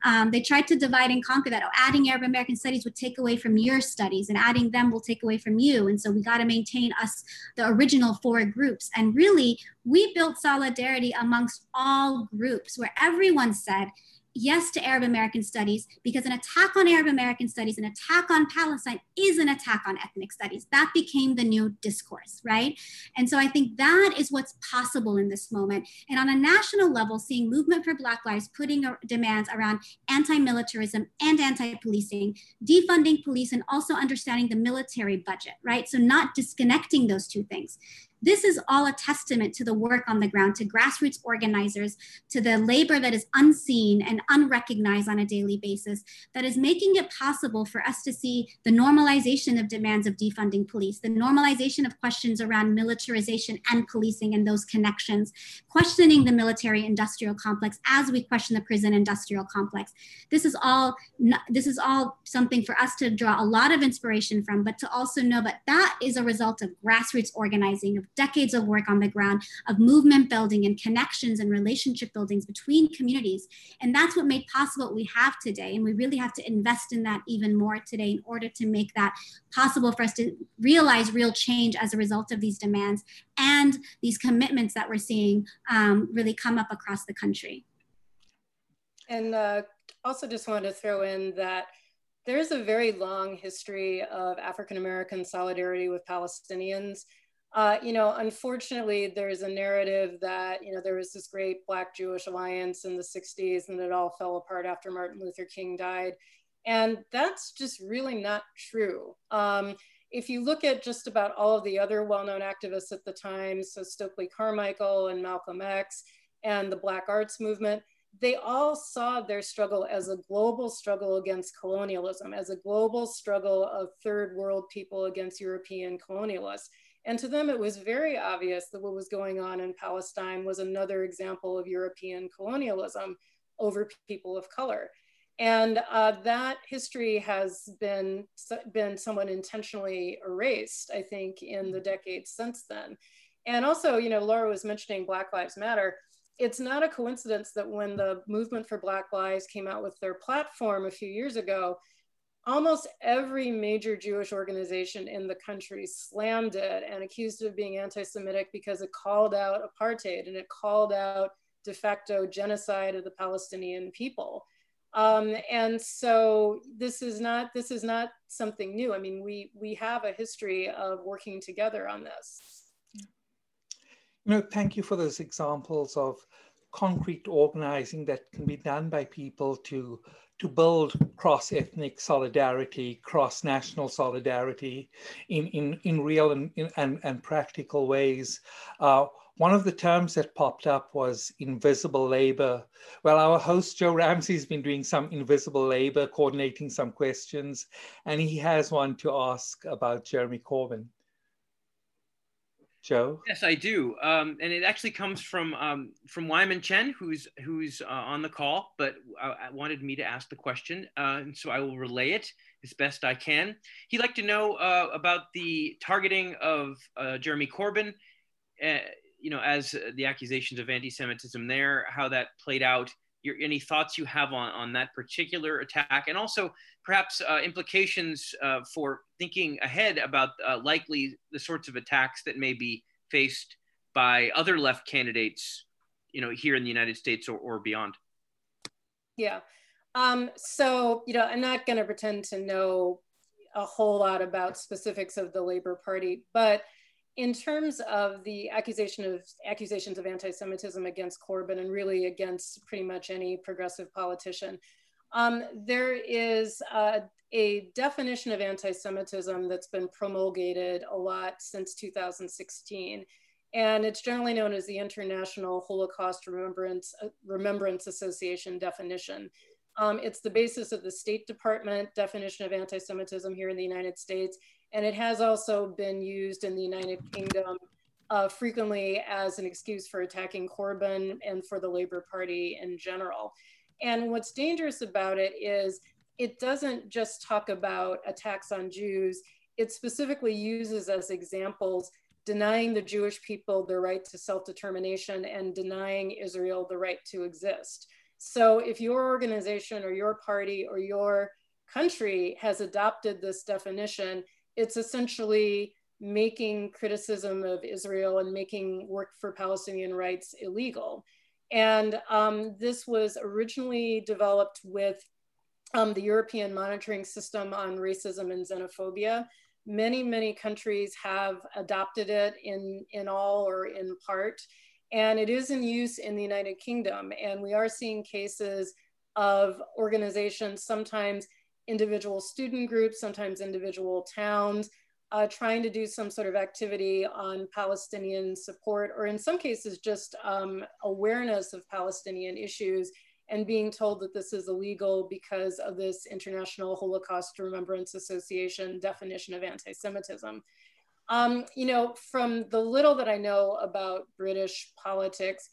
um, they tried to divide and conquer that. Oh, adding Arab American studies would take away from your studies, and adding them will take away from you. And so we got to maintain us, the original four groups. And really, we built solidarity amongst all groups where everyone said, yes to Arab American studies because an attack on Arab American studies, an attack on Palestine is an attack on ethnic studies. That became the new discourse, right? And so I think that is what's possible in this moment. And on a national level, seeing Movement for Black Lives putting demands around anti militarism and anti policing, defunding police, and also understanding the military budget, right? So not disconnecting those two things. This is all a testament to the work on the ground, to grassroots organizers, to the labor that is unseen and unrecognized on a daily basis, that is making it possible for us to see the normalization of demands of defunding police, the normalization of questions around militarization and policing and those connections, questioning the military industrial complex as we question the prison industrial complex. This is all this is all something for us to draw a lot of inspiration from, but to also know that that is a result of grassroots organizing, of decades of work on the ground of movement building and connections and relationship buildings between communities. And that's what made possible what we have today. And we really have to invest in that even more today in order to make that possible for us to realize real change as a result of these demands and these commitments that we're seeing um, really come up across the country. And uh, also just wanted to throw in that there's a very long history of African American solidarity with Palestinians. Uh, you know, unfortunately, there's a narrative that, you know, there was this great Black Jewish alliance in the 60s and it all fell apart after Martin Luther King died. And that's just really not true. Um, if you look at just about all of the other well known activists at the time, so Stokely Carmichael and Malcolm X and the Black Arts Movement, they all saw their struggle as a global struggle against colonialism, as a global struggle of third world people against European colonialists. And to them, it was very obvious that what was going on in Palestine was another example of European colonialism over people of color. And uh, that history has been, been somewhat intentionally erased, I think, in the decades since then. And also, you know, Lara was mentioning Black Lives Matter. It's not a coincidence that when the movement for Black Lives came out with their platform a few years ago, almost every major Jewish organization in the country slammed it and accused it of being anti-Semitic because it called out apartheid and it called out de facto genocide of the Palestinian people. Um, and so this is not this is not something new. I mean, we we have a history of working together on this. You know, thank you for those examples of concrete organizing that can be done by people to to build cross-ethnic solidarity, cross-national solidarity in, in, in real and, in, and, and practical ways. Uh, one of the terms that popped up was invisible labor. Well, our host, Joe Ramsey, has been doing some invisible labor, coordinating some questions, and he has one to ask about Jeremy Corbyn. Joe? Yes, I do, um, and it actually comes from um, from Wyman Chen, who's who's uh, on the call, but uh, wanted me to ask the question, uh, and so I will relay it as best I can. He'd like to know uh, about the targeting of uh, Jeremy Corbyn, uh, you know, as the accusations of anti-Semitism there, how that played out. Your, any thoughts you have on, on that particular attack, and also perhaps uh, implications uh, for thinking ahead about uh, likely the sorts of attacks that may be faced by other left candidates, you know, here in the United States or, or beyond. Yeah. Um, so, you know, I'm not going to pretend to know a whole lot about specifics of the Labor Party, but in terms of the accusation of accusations of anti-Semitism against Corbyn and really against pretty much any progressive politician, um, there is a definition of anti-Semitism that's been promulgated a lot since 2016. And it's generally known as the International Holocaust Remembrance, uh, Remembrance Association definition. Um, it's the basis of the State Department definition of anti-Semitism here in the United States. And it has also been used in the United Kingdom uh, frequently as an excuse for attacking Corbyn and for the Labour Party in general. And what's dangerous about it is it doesn't just talk about attacks on Jews, it specifically uses as examples denying the Jewish people their right to self determination and denying Israel the right to exist. So if your organization or your party or your country has adopted this definition, it's essentially making criticism of Israel and making work for Palestinian rights illegal. And um, this was originally developed with um, the European monitoring system on racism and xenophobia. Many, many countries have adopted it in, in all or in part. And it is in use in the United Kingdom. And we are seeing cases of organizations, sometimes individual student groups, sometimes individual towns, uh, trying to do some sort of activity on Palestinian support, or in some cases, just um, awareness of Palestinian issues and being told that this is illegal because of this International Holocaust Remembrance Association definition of anti Semitism. Um, you know, from the little that I know about British politics,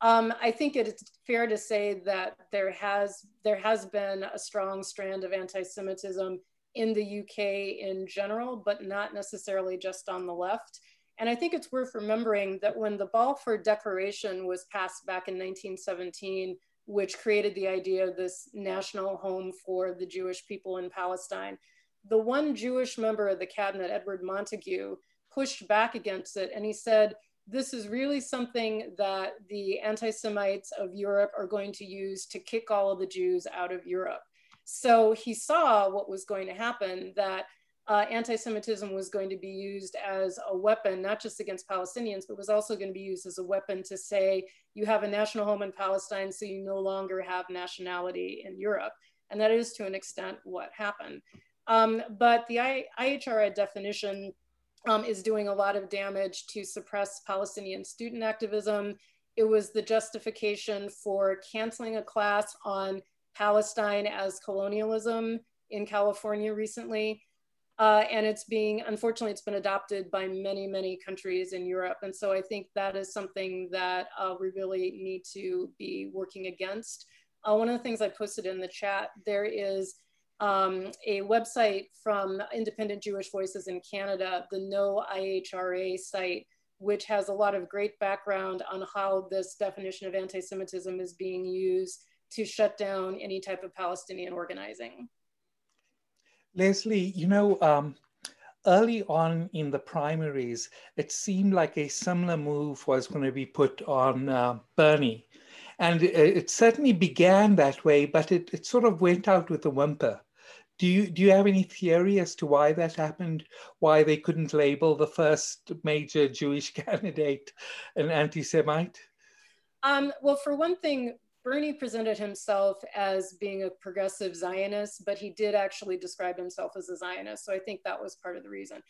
um, I think it's fair to say that there has there has been a strong strand of anti-Semitism in the UK in general, but not necessarily just on the left. And I think it's worth remembering that when the Balfour Declaration was passed back in 1917, which created the idea of this national home for the Jewish people in Palestine, the one Jewish member of the cabinet, Edward Montagu, pushed back against it. And he said, this is really something that the anti Semites of Europe are going to use to kick all of the Jews out of Europe. So he saw what was going to happen that uh, anti Semitism was going to be used as a weapon, not just against Palestinians, but was also going to be used as a weapon to say, you have a national home in Palestine, so you no longer have nationality in Europe. And that is to an extent what happened. Um, but the I IHRA definition um, is doing a lot of damage to suppress Palestinian student activism. It was the justification for canceling a class on Palestine as colonialism in California recently. Uh, and it's being, unfortunately, it's been adopted by many, many countries in Europe. And so I think that is something that uh, we really need to be working against. Uh, one of the things I posted in the chat, there is um, a website from Independent Jewish Voices in Canada, the No IHRA site, which has a lot of great background on how this definition of anti Semitism is being used to shut down any type of Palestinian organizing. Leslie, you know, um, early on in the primaries, it seemed like a similar move was going to be put on uh, Bernie. And it, it, certainly began that way, but it, it sort of went out with a whimper. Do you, do you have any theory as to why that happened? Why they couldn't label the first major Jewish <laughs> candidate an anti Semite? Um, well, for one thing, Bernie presented himself as being a progressive Zionist, but he did actually describe himself as a Zionist. So I think that was part of the reason.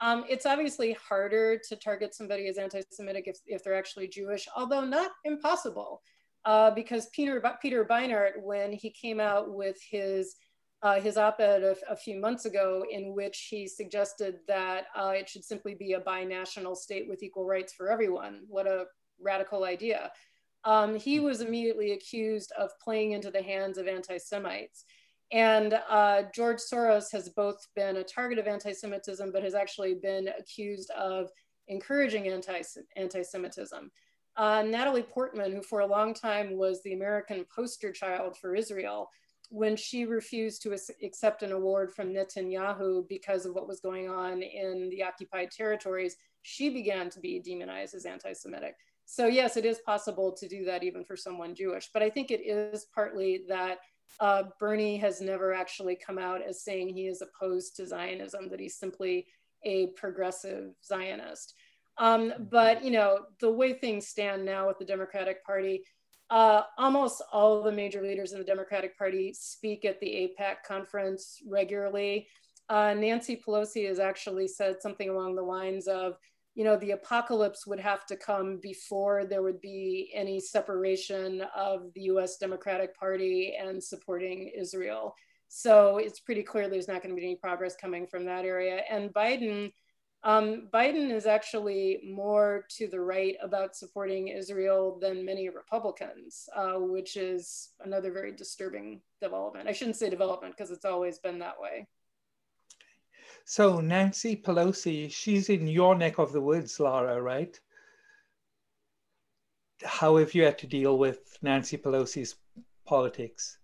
Um, it's obviously harder to target somebody as anti-Semitic if, if they're actually Jewish, although not impossible, uh, because Peter Peter Beinart, when he came out with his uh, his op-ed a, a, few months ago, in which he suggested that uh, it should simply be a binational state with equal rights for everyone. What a radical idea! Um, he was immediately accused of playing into the hands of anti Semites. And uh, George Soros has both been a target of anti Semitism, but has actually been accused of encouraging anti Semitism. Uh, Natalie Portman, who for a long time was the American poster child for Israel, when she refused to accept an award from Netanyahu because of what was going on in the occupied territories, she began to be demonized as anti Semitic. So yes, it is possible to do that even for someone Jewish, but I think it is partly that uh, Bernie has never actually come out as saying he is opposed to Zionism, that he's simply a progressive Zionist. Um, but you know, the way things stand now with the Democratic Party, uh, almost all the major leaders in the Democratic Party speak at the AIPAC conference regularly. Uh, Nancy Pelosi has actually said something along the lines of, you know, the apocalypse would have to come before there would be any separation of the US Democratic Party and supporting Israel. So it's pretty clear there's not going to be any progress coming from that area. And Biden, um, Biden is actually more to the right about supporting Israel than many Republicans, uh, which is another very disturbing development. I shouldn't say development because it's always been that way. So Nancy Pelosi, she's in your neck of the woods, Lara, right? How have you had to deal with Nancy Pelosi's politics?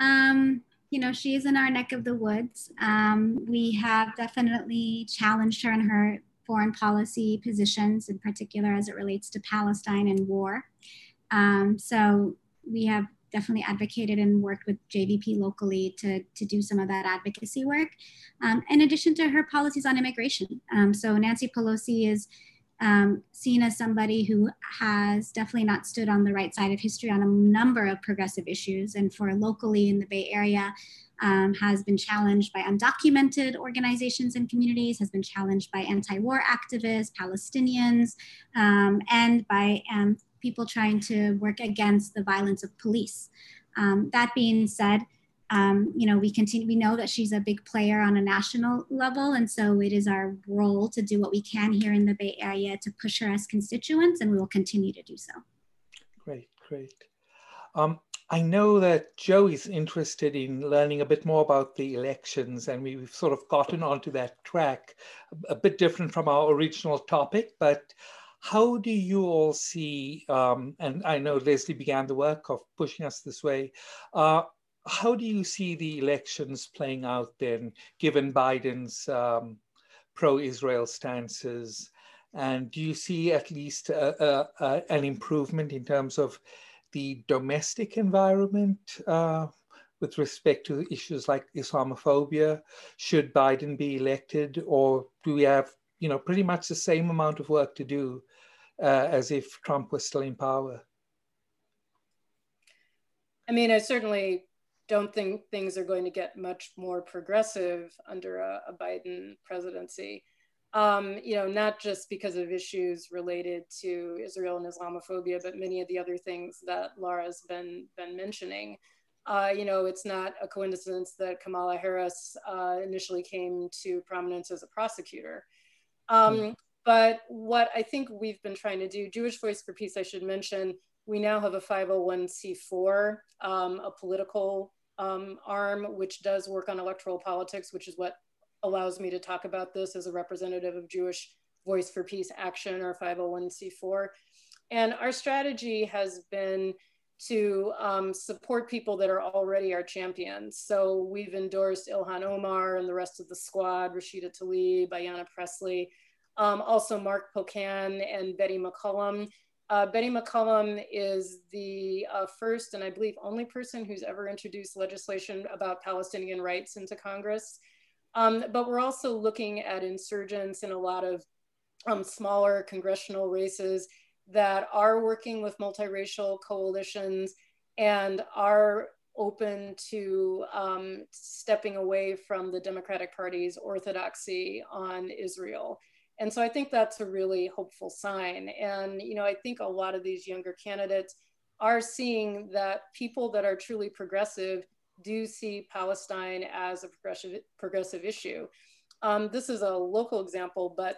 Um, you know, she is in our neck of the woods. Um, we have definitely challenged her in her foreign policy positions, in particular as it relates to Palestine and war. Um, so we have definitely advocated and worked with JVP locally to, to do some of that advocacy work, um, in addition to her policies on immigration. Um, so Nancy Pelosi is um, seen as somebody who has definitely not stood on the right side of history on a number of progressive issues. And for locally in the Bay Area, um, has been challenged by undocumented organizations and communities, has been challenged by anti war activists, Palestinians, um, and by um, people trying to work against the violence of police. Um, that being said, um, you know, we continue, we know that she's a big player on a national level. And so it is our role to do what we can here in the Bay Area to push her as constituents, and we will continue to do so. Great, great. Um, I know that Joey's interested in learning a bit more about the elections, and we've sort of gotten onto that track, a bit different from our original topic, but how do you all see, um, and I know Leslie began the work of pushing us this way, uh, how do you see the elections playing out then, given Biden's um, pro-Israel stances? And do you see at least an improvement in terms of the domestic environment uh, with respect to issues like Islamophobia? Should Biden be elected, or do we have you know, pretty much the same amount of work to do uh, as if Trump was still in power. I mean, I certainly don't think things are going to get much more progressive under a, a Biden presidency. Um, you know, not just because of issues related to Israel and Islamophobia, but many of the other things that Laura's been been mentioning. Uh, you know, it's not a coincidence that Kamala Harris uh, initially came to prominence as a prosecutor. Um, mm. But what I think we've been trying to do, Jewish Voice for Peace, I should mention, we now have a 501c4, um, a political um, arm, which does work on electoral politics, which is what allows me to talk about this as a representative of Jewish Voice for Peace Action or 501c4. And our strategy has been to um, support people that are already our champions. So we've endorsed Ilhan Omar and the rest of the squad, Rashida Tlaib, Ayanna Pressley, um, also Mark Pocan and Betty McCollum. Uh, Betty McCollum is the uh, first and I believe only person who's ever introduced legislation about Palestinian rights into Congress. Um, but we're also looking at insurgents in a lot of um, smaller congressional races that are working with multiracial coalitions and are open to um, stepping away from the Democratic Party's orthodoxy on Israel. And so I think that's a really hopeful sign. And, you know, I think a lot of these younger candidates are seeing that people that are truly progressive do see Palestine as a progressive, progressive issue. Um, this is a local example, but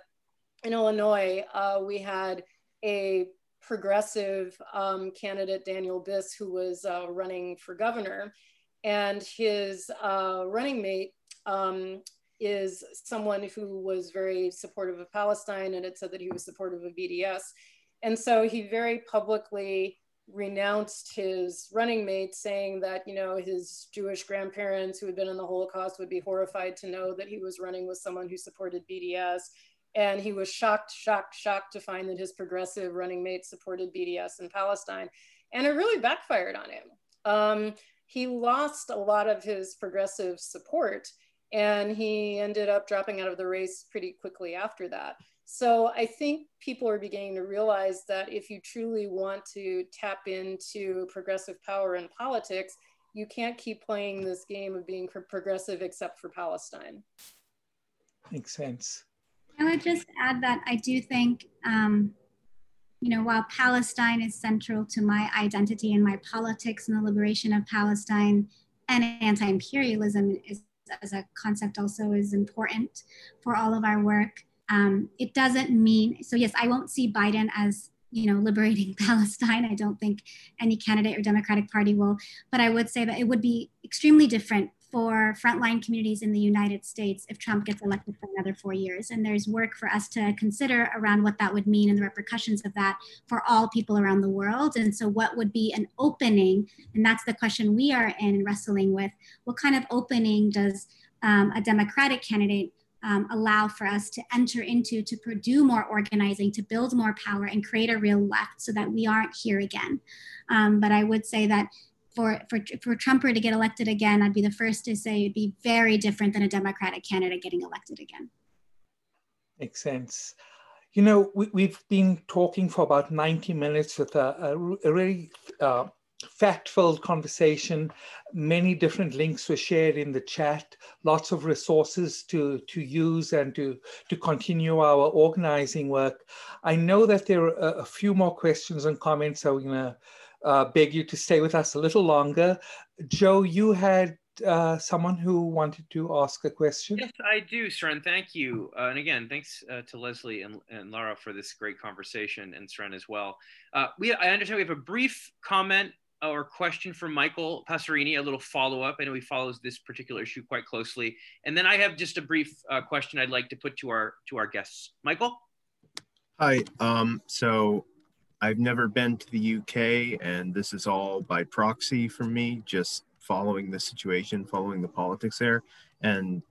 in Illinois, uh, we had a progressive um, candidate, Daniel Biss, who was uh, running for governor. And his uh, running mate um, is someone who was very supportive of Palestine and had said that he was supportive of BDS. And so he very publicly renounced his running mate, saying that, you know, his Jewish grandparents who had been in the Holocaust would be horrified to know that he was running with someone who supported BDS. And he was shocked, shocked, shocked to find that his progressive running mate supported BDS in Palestine. And it really backfired on him. Um, he lost a lot of his progressive support and he ended up dropping out of the race pretty quickly after that. So I think people are beginning to realize that if you truly want to tap into progressive power in politics, you can't keep playing this game of being progressive except for Palestine. Makes sense. I would just add that I do think, um, you know, while Palestine is central to my identity and my politics and the liberation of Palestine and anti-imperialism is as a concept also is important for all of our work. Um, it doesn't mean, so yes, I won't see Biden as you know liberating <laughs> palestine i don't think any candidate or democratic party will but i would say that it would be extremely different for frontline communities in the United States if Trump gets elected for another four years. And there's work for us to consider around what that would mean and the repercussions of that for all people around the world. And so, what would be an opening? And that's the question we are in wrestling with. What kind of opening does um, a Democratic candidate um, allow for us to enter into to do more organizing, to build more power, and create a real left so that we aren't here again? Um, but I would say that for, for, for Trumper to get elected again, I'd be the first to say it'd be very different than a Democratic candidate getting elected again. Makes sense. You know, we, have been talking for about 90 minutes with a, a, a really uh, fact-filled conversation. Many different links were shared in the chat, lots of resources to, to use and to, to continue our organizing work. I know that there are a, few more questions and comments, so we're gonna uh, beg you to stay with us a little longer. Joe, you had uh, someone who wanted to ask a question. Yes, I do, Seren. Thank you. Uh, and again, thanks uh, to Leslie and, and Lara for this great conversation, and Seren as well. Uh, we, I understand we have a brief comment or question from Michael Passerini, a little follow up. I know he follows this particular issue quite closely, and then I have just a brief uh, question I'd like to put to our to our guests. Michael. Hi. Um, so I've never been to the UK, and this is all by proxy for me, just following the situation, following the politics there, and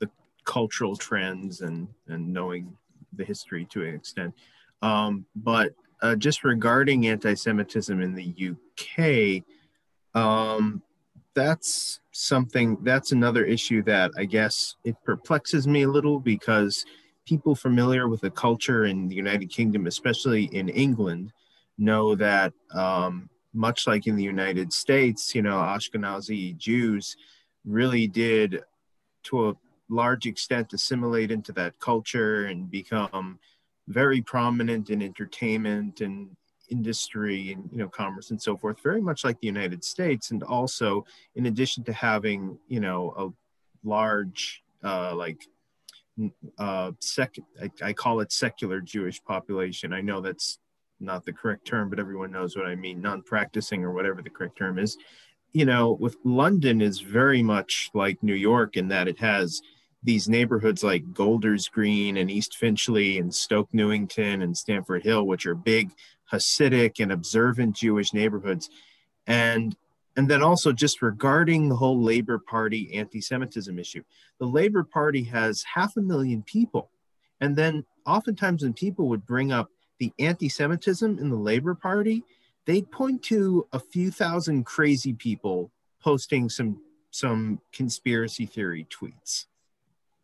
the cultural trends, and and knowing the history to an extent. Um, but uh, just regarding anti-Semitism in the UK, um, that's something. That's another issue that I guess it perplexes me a little because people familiar with the culture in the United Kingdom, especially in England, know that um, much like in the United States, you know, Ashkenazi Jews really did, to a large extent, assimilate into that culture and become very prominent in entertainment and industry and you know commerce and so forth very much like the united states. And also in addition to having you know a large uh, like uh, sec I, I, call it secular Jewish population. I know that's not the correct term, but everyone knows what I mean, non-practicing or whatever the correct term is. You know, with London is very much like New York in that it has these neighborhoods like Golders Green and East Finchley and Stoke Newington and Stamford Hill, which are big Hasidic and observant Jewish neighborhoods. And and then also just regarding the whole Labor Party anti-Semitism issue, the Labor Party has half a million people. And then oftentimes when people would bring up the anti-Semitism in the Labor Party, they'd point to a few thousand crazy people posting some some conspiracy theory tweets.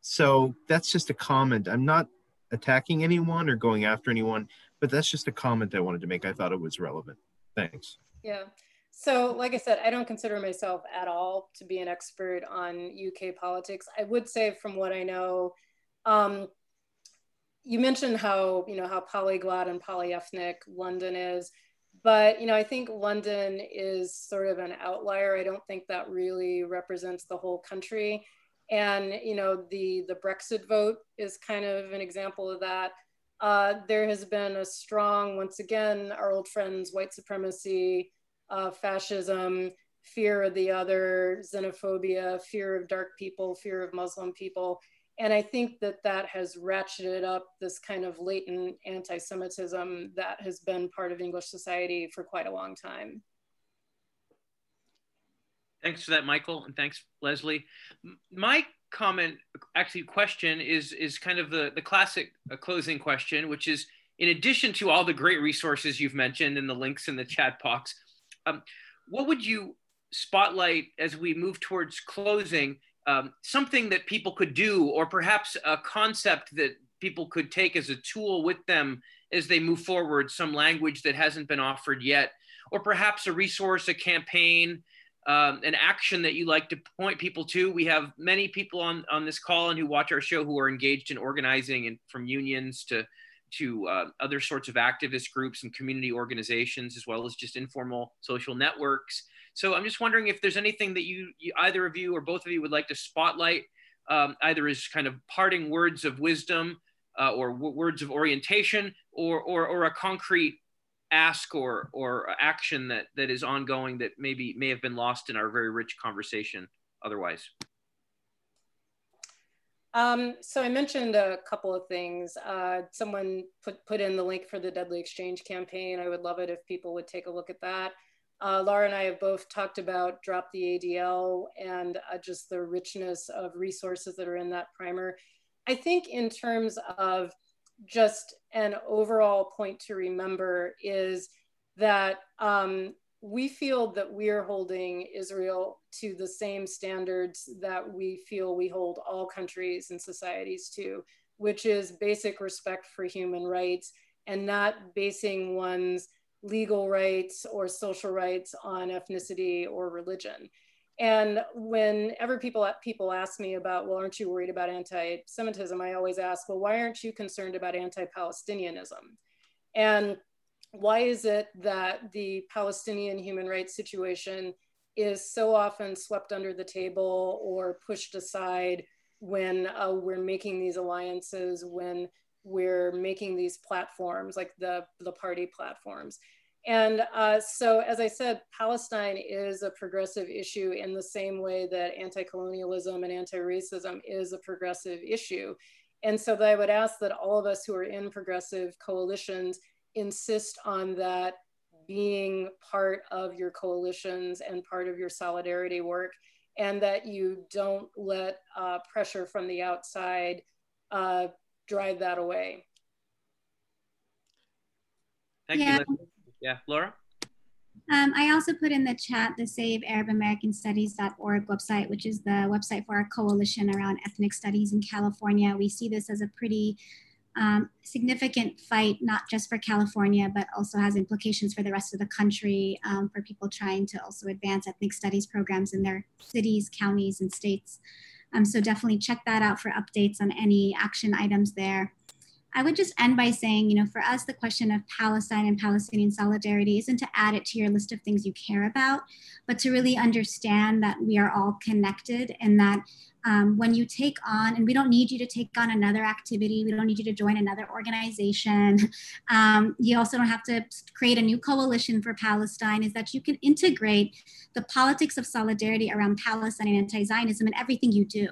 So that's just a comment. I'm not attacking anyone or going after anyone, but that's just a comment I wanted to make. I thought it was relevant. Thanks. Yeah. So, like I said, I don't consider myself at all to be an expert on UK politics. I would say, from what I know, um, you mentioned how you know how polyglot and polyethnic London is, but you know I think London is sort of an outlier. I don't think that really represents the whole country, and you know the the Brexit vote is kind of an example of that. Uh, there has been a strong, once again, our old friends, white supremacy, uh, fascism, fear of the other, xenophobia, fear of dark people, fear of Muslim people and I think that that has ratcheted up this kind of latent anti Semitism that has been part of English society for quite a long time. Thanks for that, Michael, and thanks, Leslie. My comment, actually, question is is kind of the the classic uh, closing question, which is in addition to all the great resources you've mentioned and the links in the chat box, um, what would you spotlight as we move towards closing um, something that people could do, or perhaps a concept that people could take as a tool with them as they move forward, some language that hasn't been offered yet, or perhaps a resource, a campaign, um, an action that you like to point people to. We have many people on, on this call and who watch our show who are engaged in organizing and from unions to to uh, other sorts of activist groups and community organizations, as well as just informal social networks. So I'm just wondering if there's anything that you, you either of you or both of you would like to spotlight, um, either as kind of parting words of wisdom uh, or words of orientation, or, or, or a concrete ask or, or action that, that is ongoing that maybe may have been lost in our very rich conversation otherwise. Um, so I mentioned a couple of things. Uh, someone put, put in the link for the Deadly Exchange campaign. I would love it if people would take a look at that. Uh, Laura and I have both talked about Drop the ADL and uh, just the richness of resources that are in that primer. I think in terms of just an overall point to remember is that um, we feel that we're holding Israel to the same standards that we feel we hold all countries and societies to, which is basic respect for human rights and not basing one's legal rights or social rights on ethnicity or religion. And whenever people people ask me about, well, aren't you worried about anti-Semitism? I always ask, well, why aren't you concerned about anti-Palestinianism? And why is it that the Palestinian human rights situation is so often swept under the table or pushed aside when uh, we're making these alliances, when we're making these platforms like the, the party platforms. And uh, so, as I said, Palestine is a progressive issue in the same way that anti colonialism and anti racism is a progressive issue. And so, I would ask that all of us who are in progressive coalitions insist on that being part of your coalitions and part of your solidarity work, and that you don't let uh, pressure from the outside uh, drive that away. Thank yeah. you. Yeah, Laura? Um, I also put in the chat the Save Arab American Studies.org website, which is the website for our coalition around ethnic studies in California. We see this as a pretty um, significant fight, not just for California, but also has implications for the rest of the country um, for people trying to also advance ethnic studies programs in their cities, counties, and states. Um, so definitely check that out for updates on any action items there. I would just end by saying, you know, for us, the question of Palestine and Palestinian solidarity isn't to add it to your list of things you care about, but to really understand that we are all connected and that um, when you take on, and we don't need you to take on another activity, we don't need you to join another organization. <laughs> Um, you also don't have to create a new coalition for Palestine, is that you can integrate the politics of solidarity around Palestine and anti Zionism in everything you do.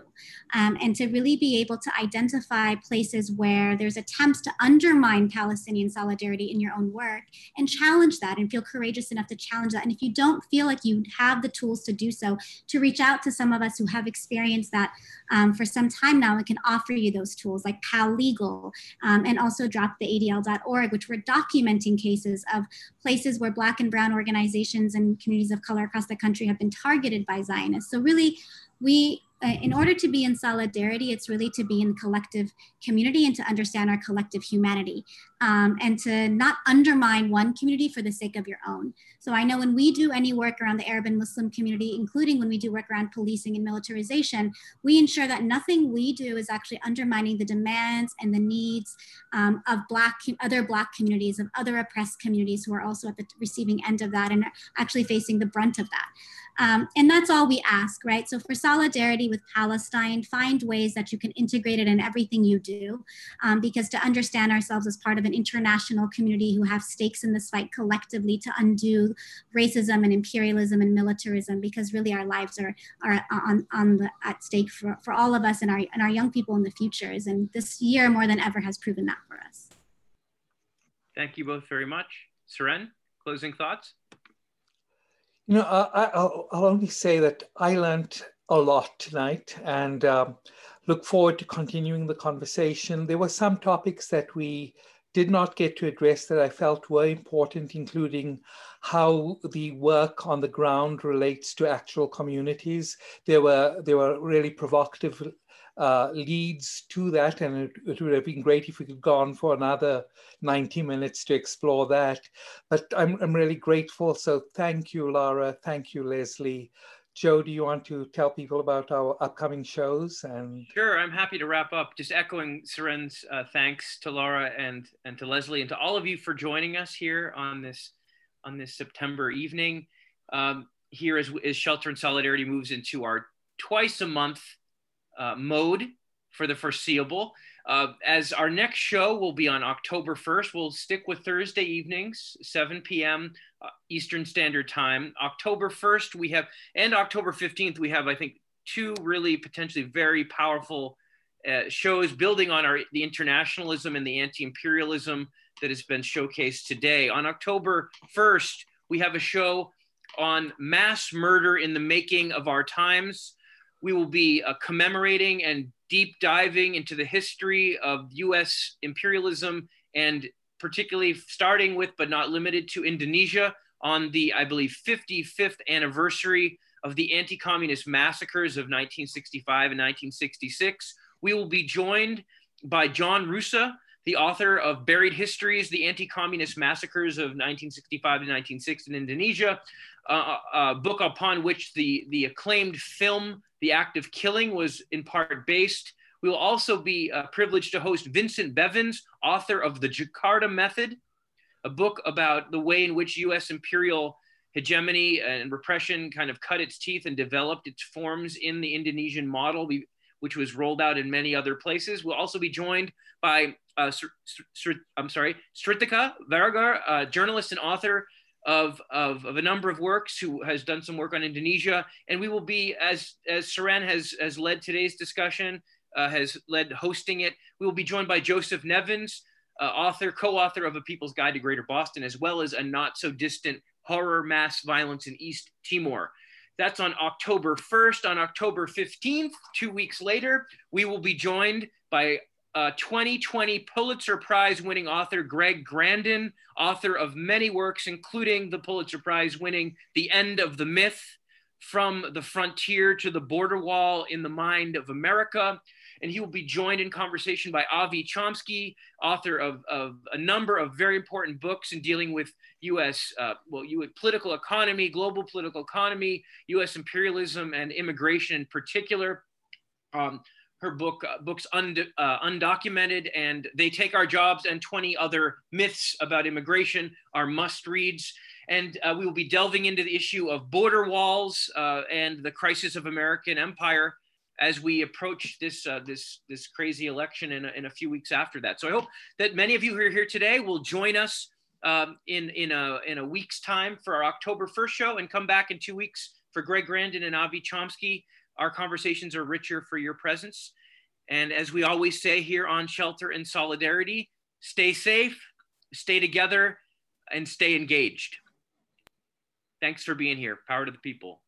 Um, and to really be able to identify places where there's attempts to undermine Palestinian solidarity in your own work and challenge that and feel courageous enough to challenge that. And if you don't feel like you have the tools to do so, to reach out to some of us who have experienced that um, for some time now and can offer you those tools like PAL Legal um, and also drop the ADL.org, which we're documenting cases of places where Black and Brown organizations and communities of color across the country have been targeted by Zionists. So really, we uh, in order to be in solidarity, it's really to be in collective community and to understand our collective humanity um, and to not undermine one community for the sake of your own. So I know when we do any work around the Arab and Muslim community, including when we do work around policing and militarization, we ensure that nothing we do is actually undermining the demands and the needs um, of Black, other Black communities, of other oppressed communities who are also at the receiving end of that and actually facing the brunt of that. Um, and that's all we ask, right? So for solidarity with Palestine, find ways that you can integrate it in everything you do, um, because to understand ourselves as part of an international community who have stakes in this fight collectively to undo racism and imperialism and militarism, because really our lives are, are on, on the, at stake for, for all of us and our, and our young people in the futures. And this year more than ever has proven that for us. Thank you both very much. Seren, closing thoughts? You know, I, will only say that I learned a lot tonight and um, look forward to continuing the conversation. There were some topics that we did not get to address that I felt were important, including how the work on the ground relates to actual communities. There were there were really provocative uh, leads to that. And it, it, would have been great if we could go on for another 90 minutes to explore that. But I'm, I'm really grateful. So thank you, Laura. Thank you, Leslie. Joe, do you want to tell people about our upcoming shows? And sure, I'm happy to wrap up. Just echoing Seren's uh, thanks to Laura and and to Leslie and to all of you for joining us here on this on this September evening. Um, here as, as Shelter and Solidarity moves into our twice a month uh, mode for the foreseeable. Uh, as our next show will be on October 1st, we'll stick with Thursday evenings, 7 p.m. Uh, Eastern Standard Time. October 1st, we have, and October 15th, we have, I think, two really potentially very powerful uh, shows building on our the internationalism and the anti-imperialism that has been showcased today. On October 1st, we have a show on mass murder in the making of our times we will be uh, commemorating and deep diving into the history of US imperialism and particularly starting with, but not limited to, Indonesia on the, I believe, 55th anniversary of the anti communist massacres of 1965 and 1966. We will be joined by John Roosa, the author of Buried Histories, the Anti Communist Massacres of 1965 to 1960 in Indonesia, uh, a book upon which the, the acclaimed film The Act of Killing was in part based. We will also be uh, privileged to host Vincent Bevins, author of The Jakarta Method, a book about the way in which US imperial hegemony and repression kind of cut its teeth and developed its forms in the Indonesian model, which was rolled out in many other places. We'll also be joined by, uh, I'm sorry, Sritika Varagar, a journalist and author of, of, of, a number of works who has done some work on Indonesia. And we will be, as, as Seren has, has led today's discussion, uh, has led hosting it, we will be joined by Joseph Nevins, uh, author, co-author of A People's Guide to Greater Boston, as well as a not so distant horror mass violence in East Timor. That's on October 1st. On October 15th, two weeks later, we will be joined by uh, 2020 Pulitzer Prize winning author Greg Grandin, author of many works, including the Pulitzer Prize winning The End of the Myth From the Frontier to the Border Wall in the Mind of America. And he will be joined in conversation by Avi Chomsky, author of, of a number of very important books in dealing with US, uh, well, US political economy, global political economy, US imperialism, and immigration in particular. Um, her book uh, books und, uh, undocumented and they take our jobs and 20 other myths about immigration are must reads and uh, we will be delving into the issue of border walls uh, and the crisis of american empire as we approach this uh, this this crazy election in a, in a few weeks after that. So I hope that many of you who are here today will join us um, in in a in a week's time for our October first show, and come back in two weeks for Greg Grandin and Avi Chomsky. Our conversations are richer for your presence. And as we always say here on Shelter and Solidarity, stay safe, stay together, and stay engaged. Thanks for being here. Power to the people.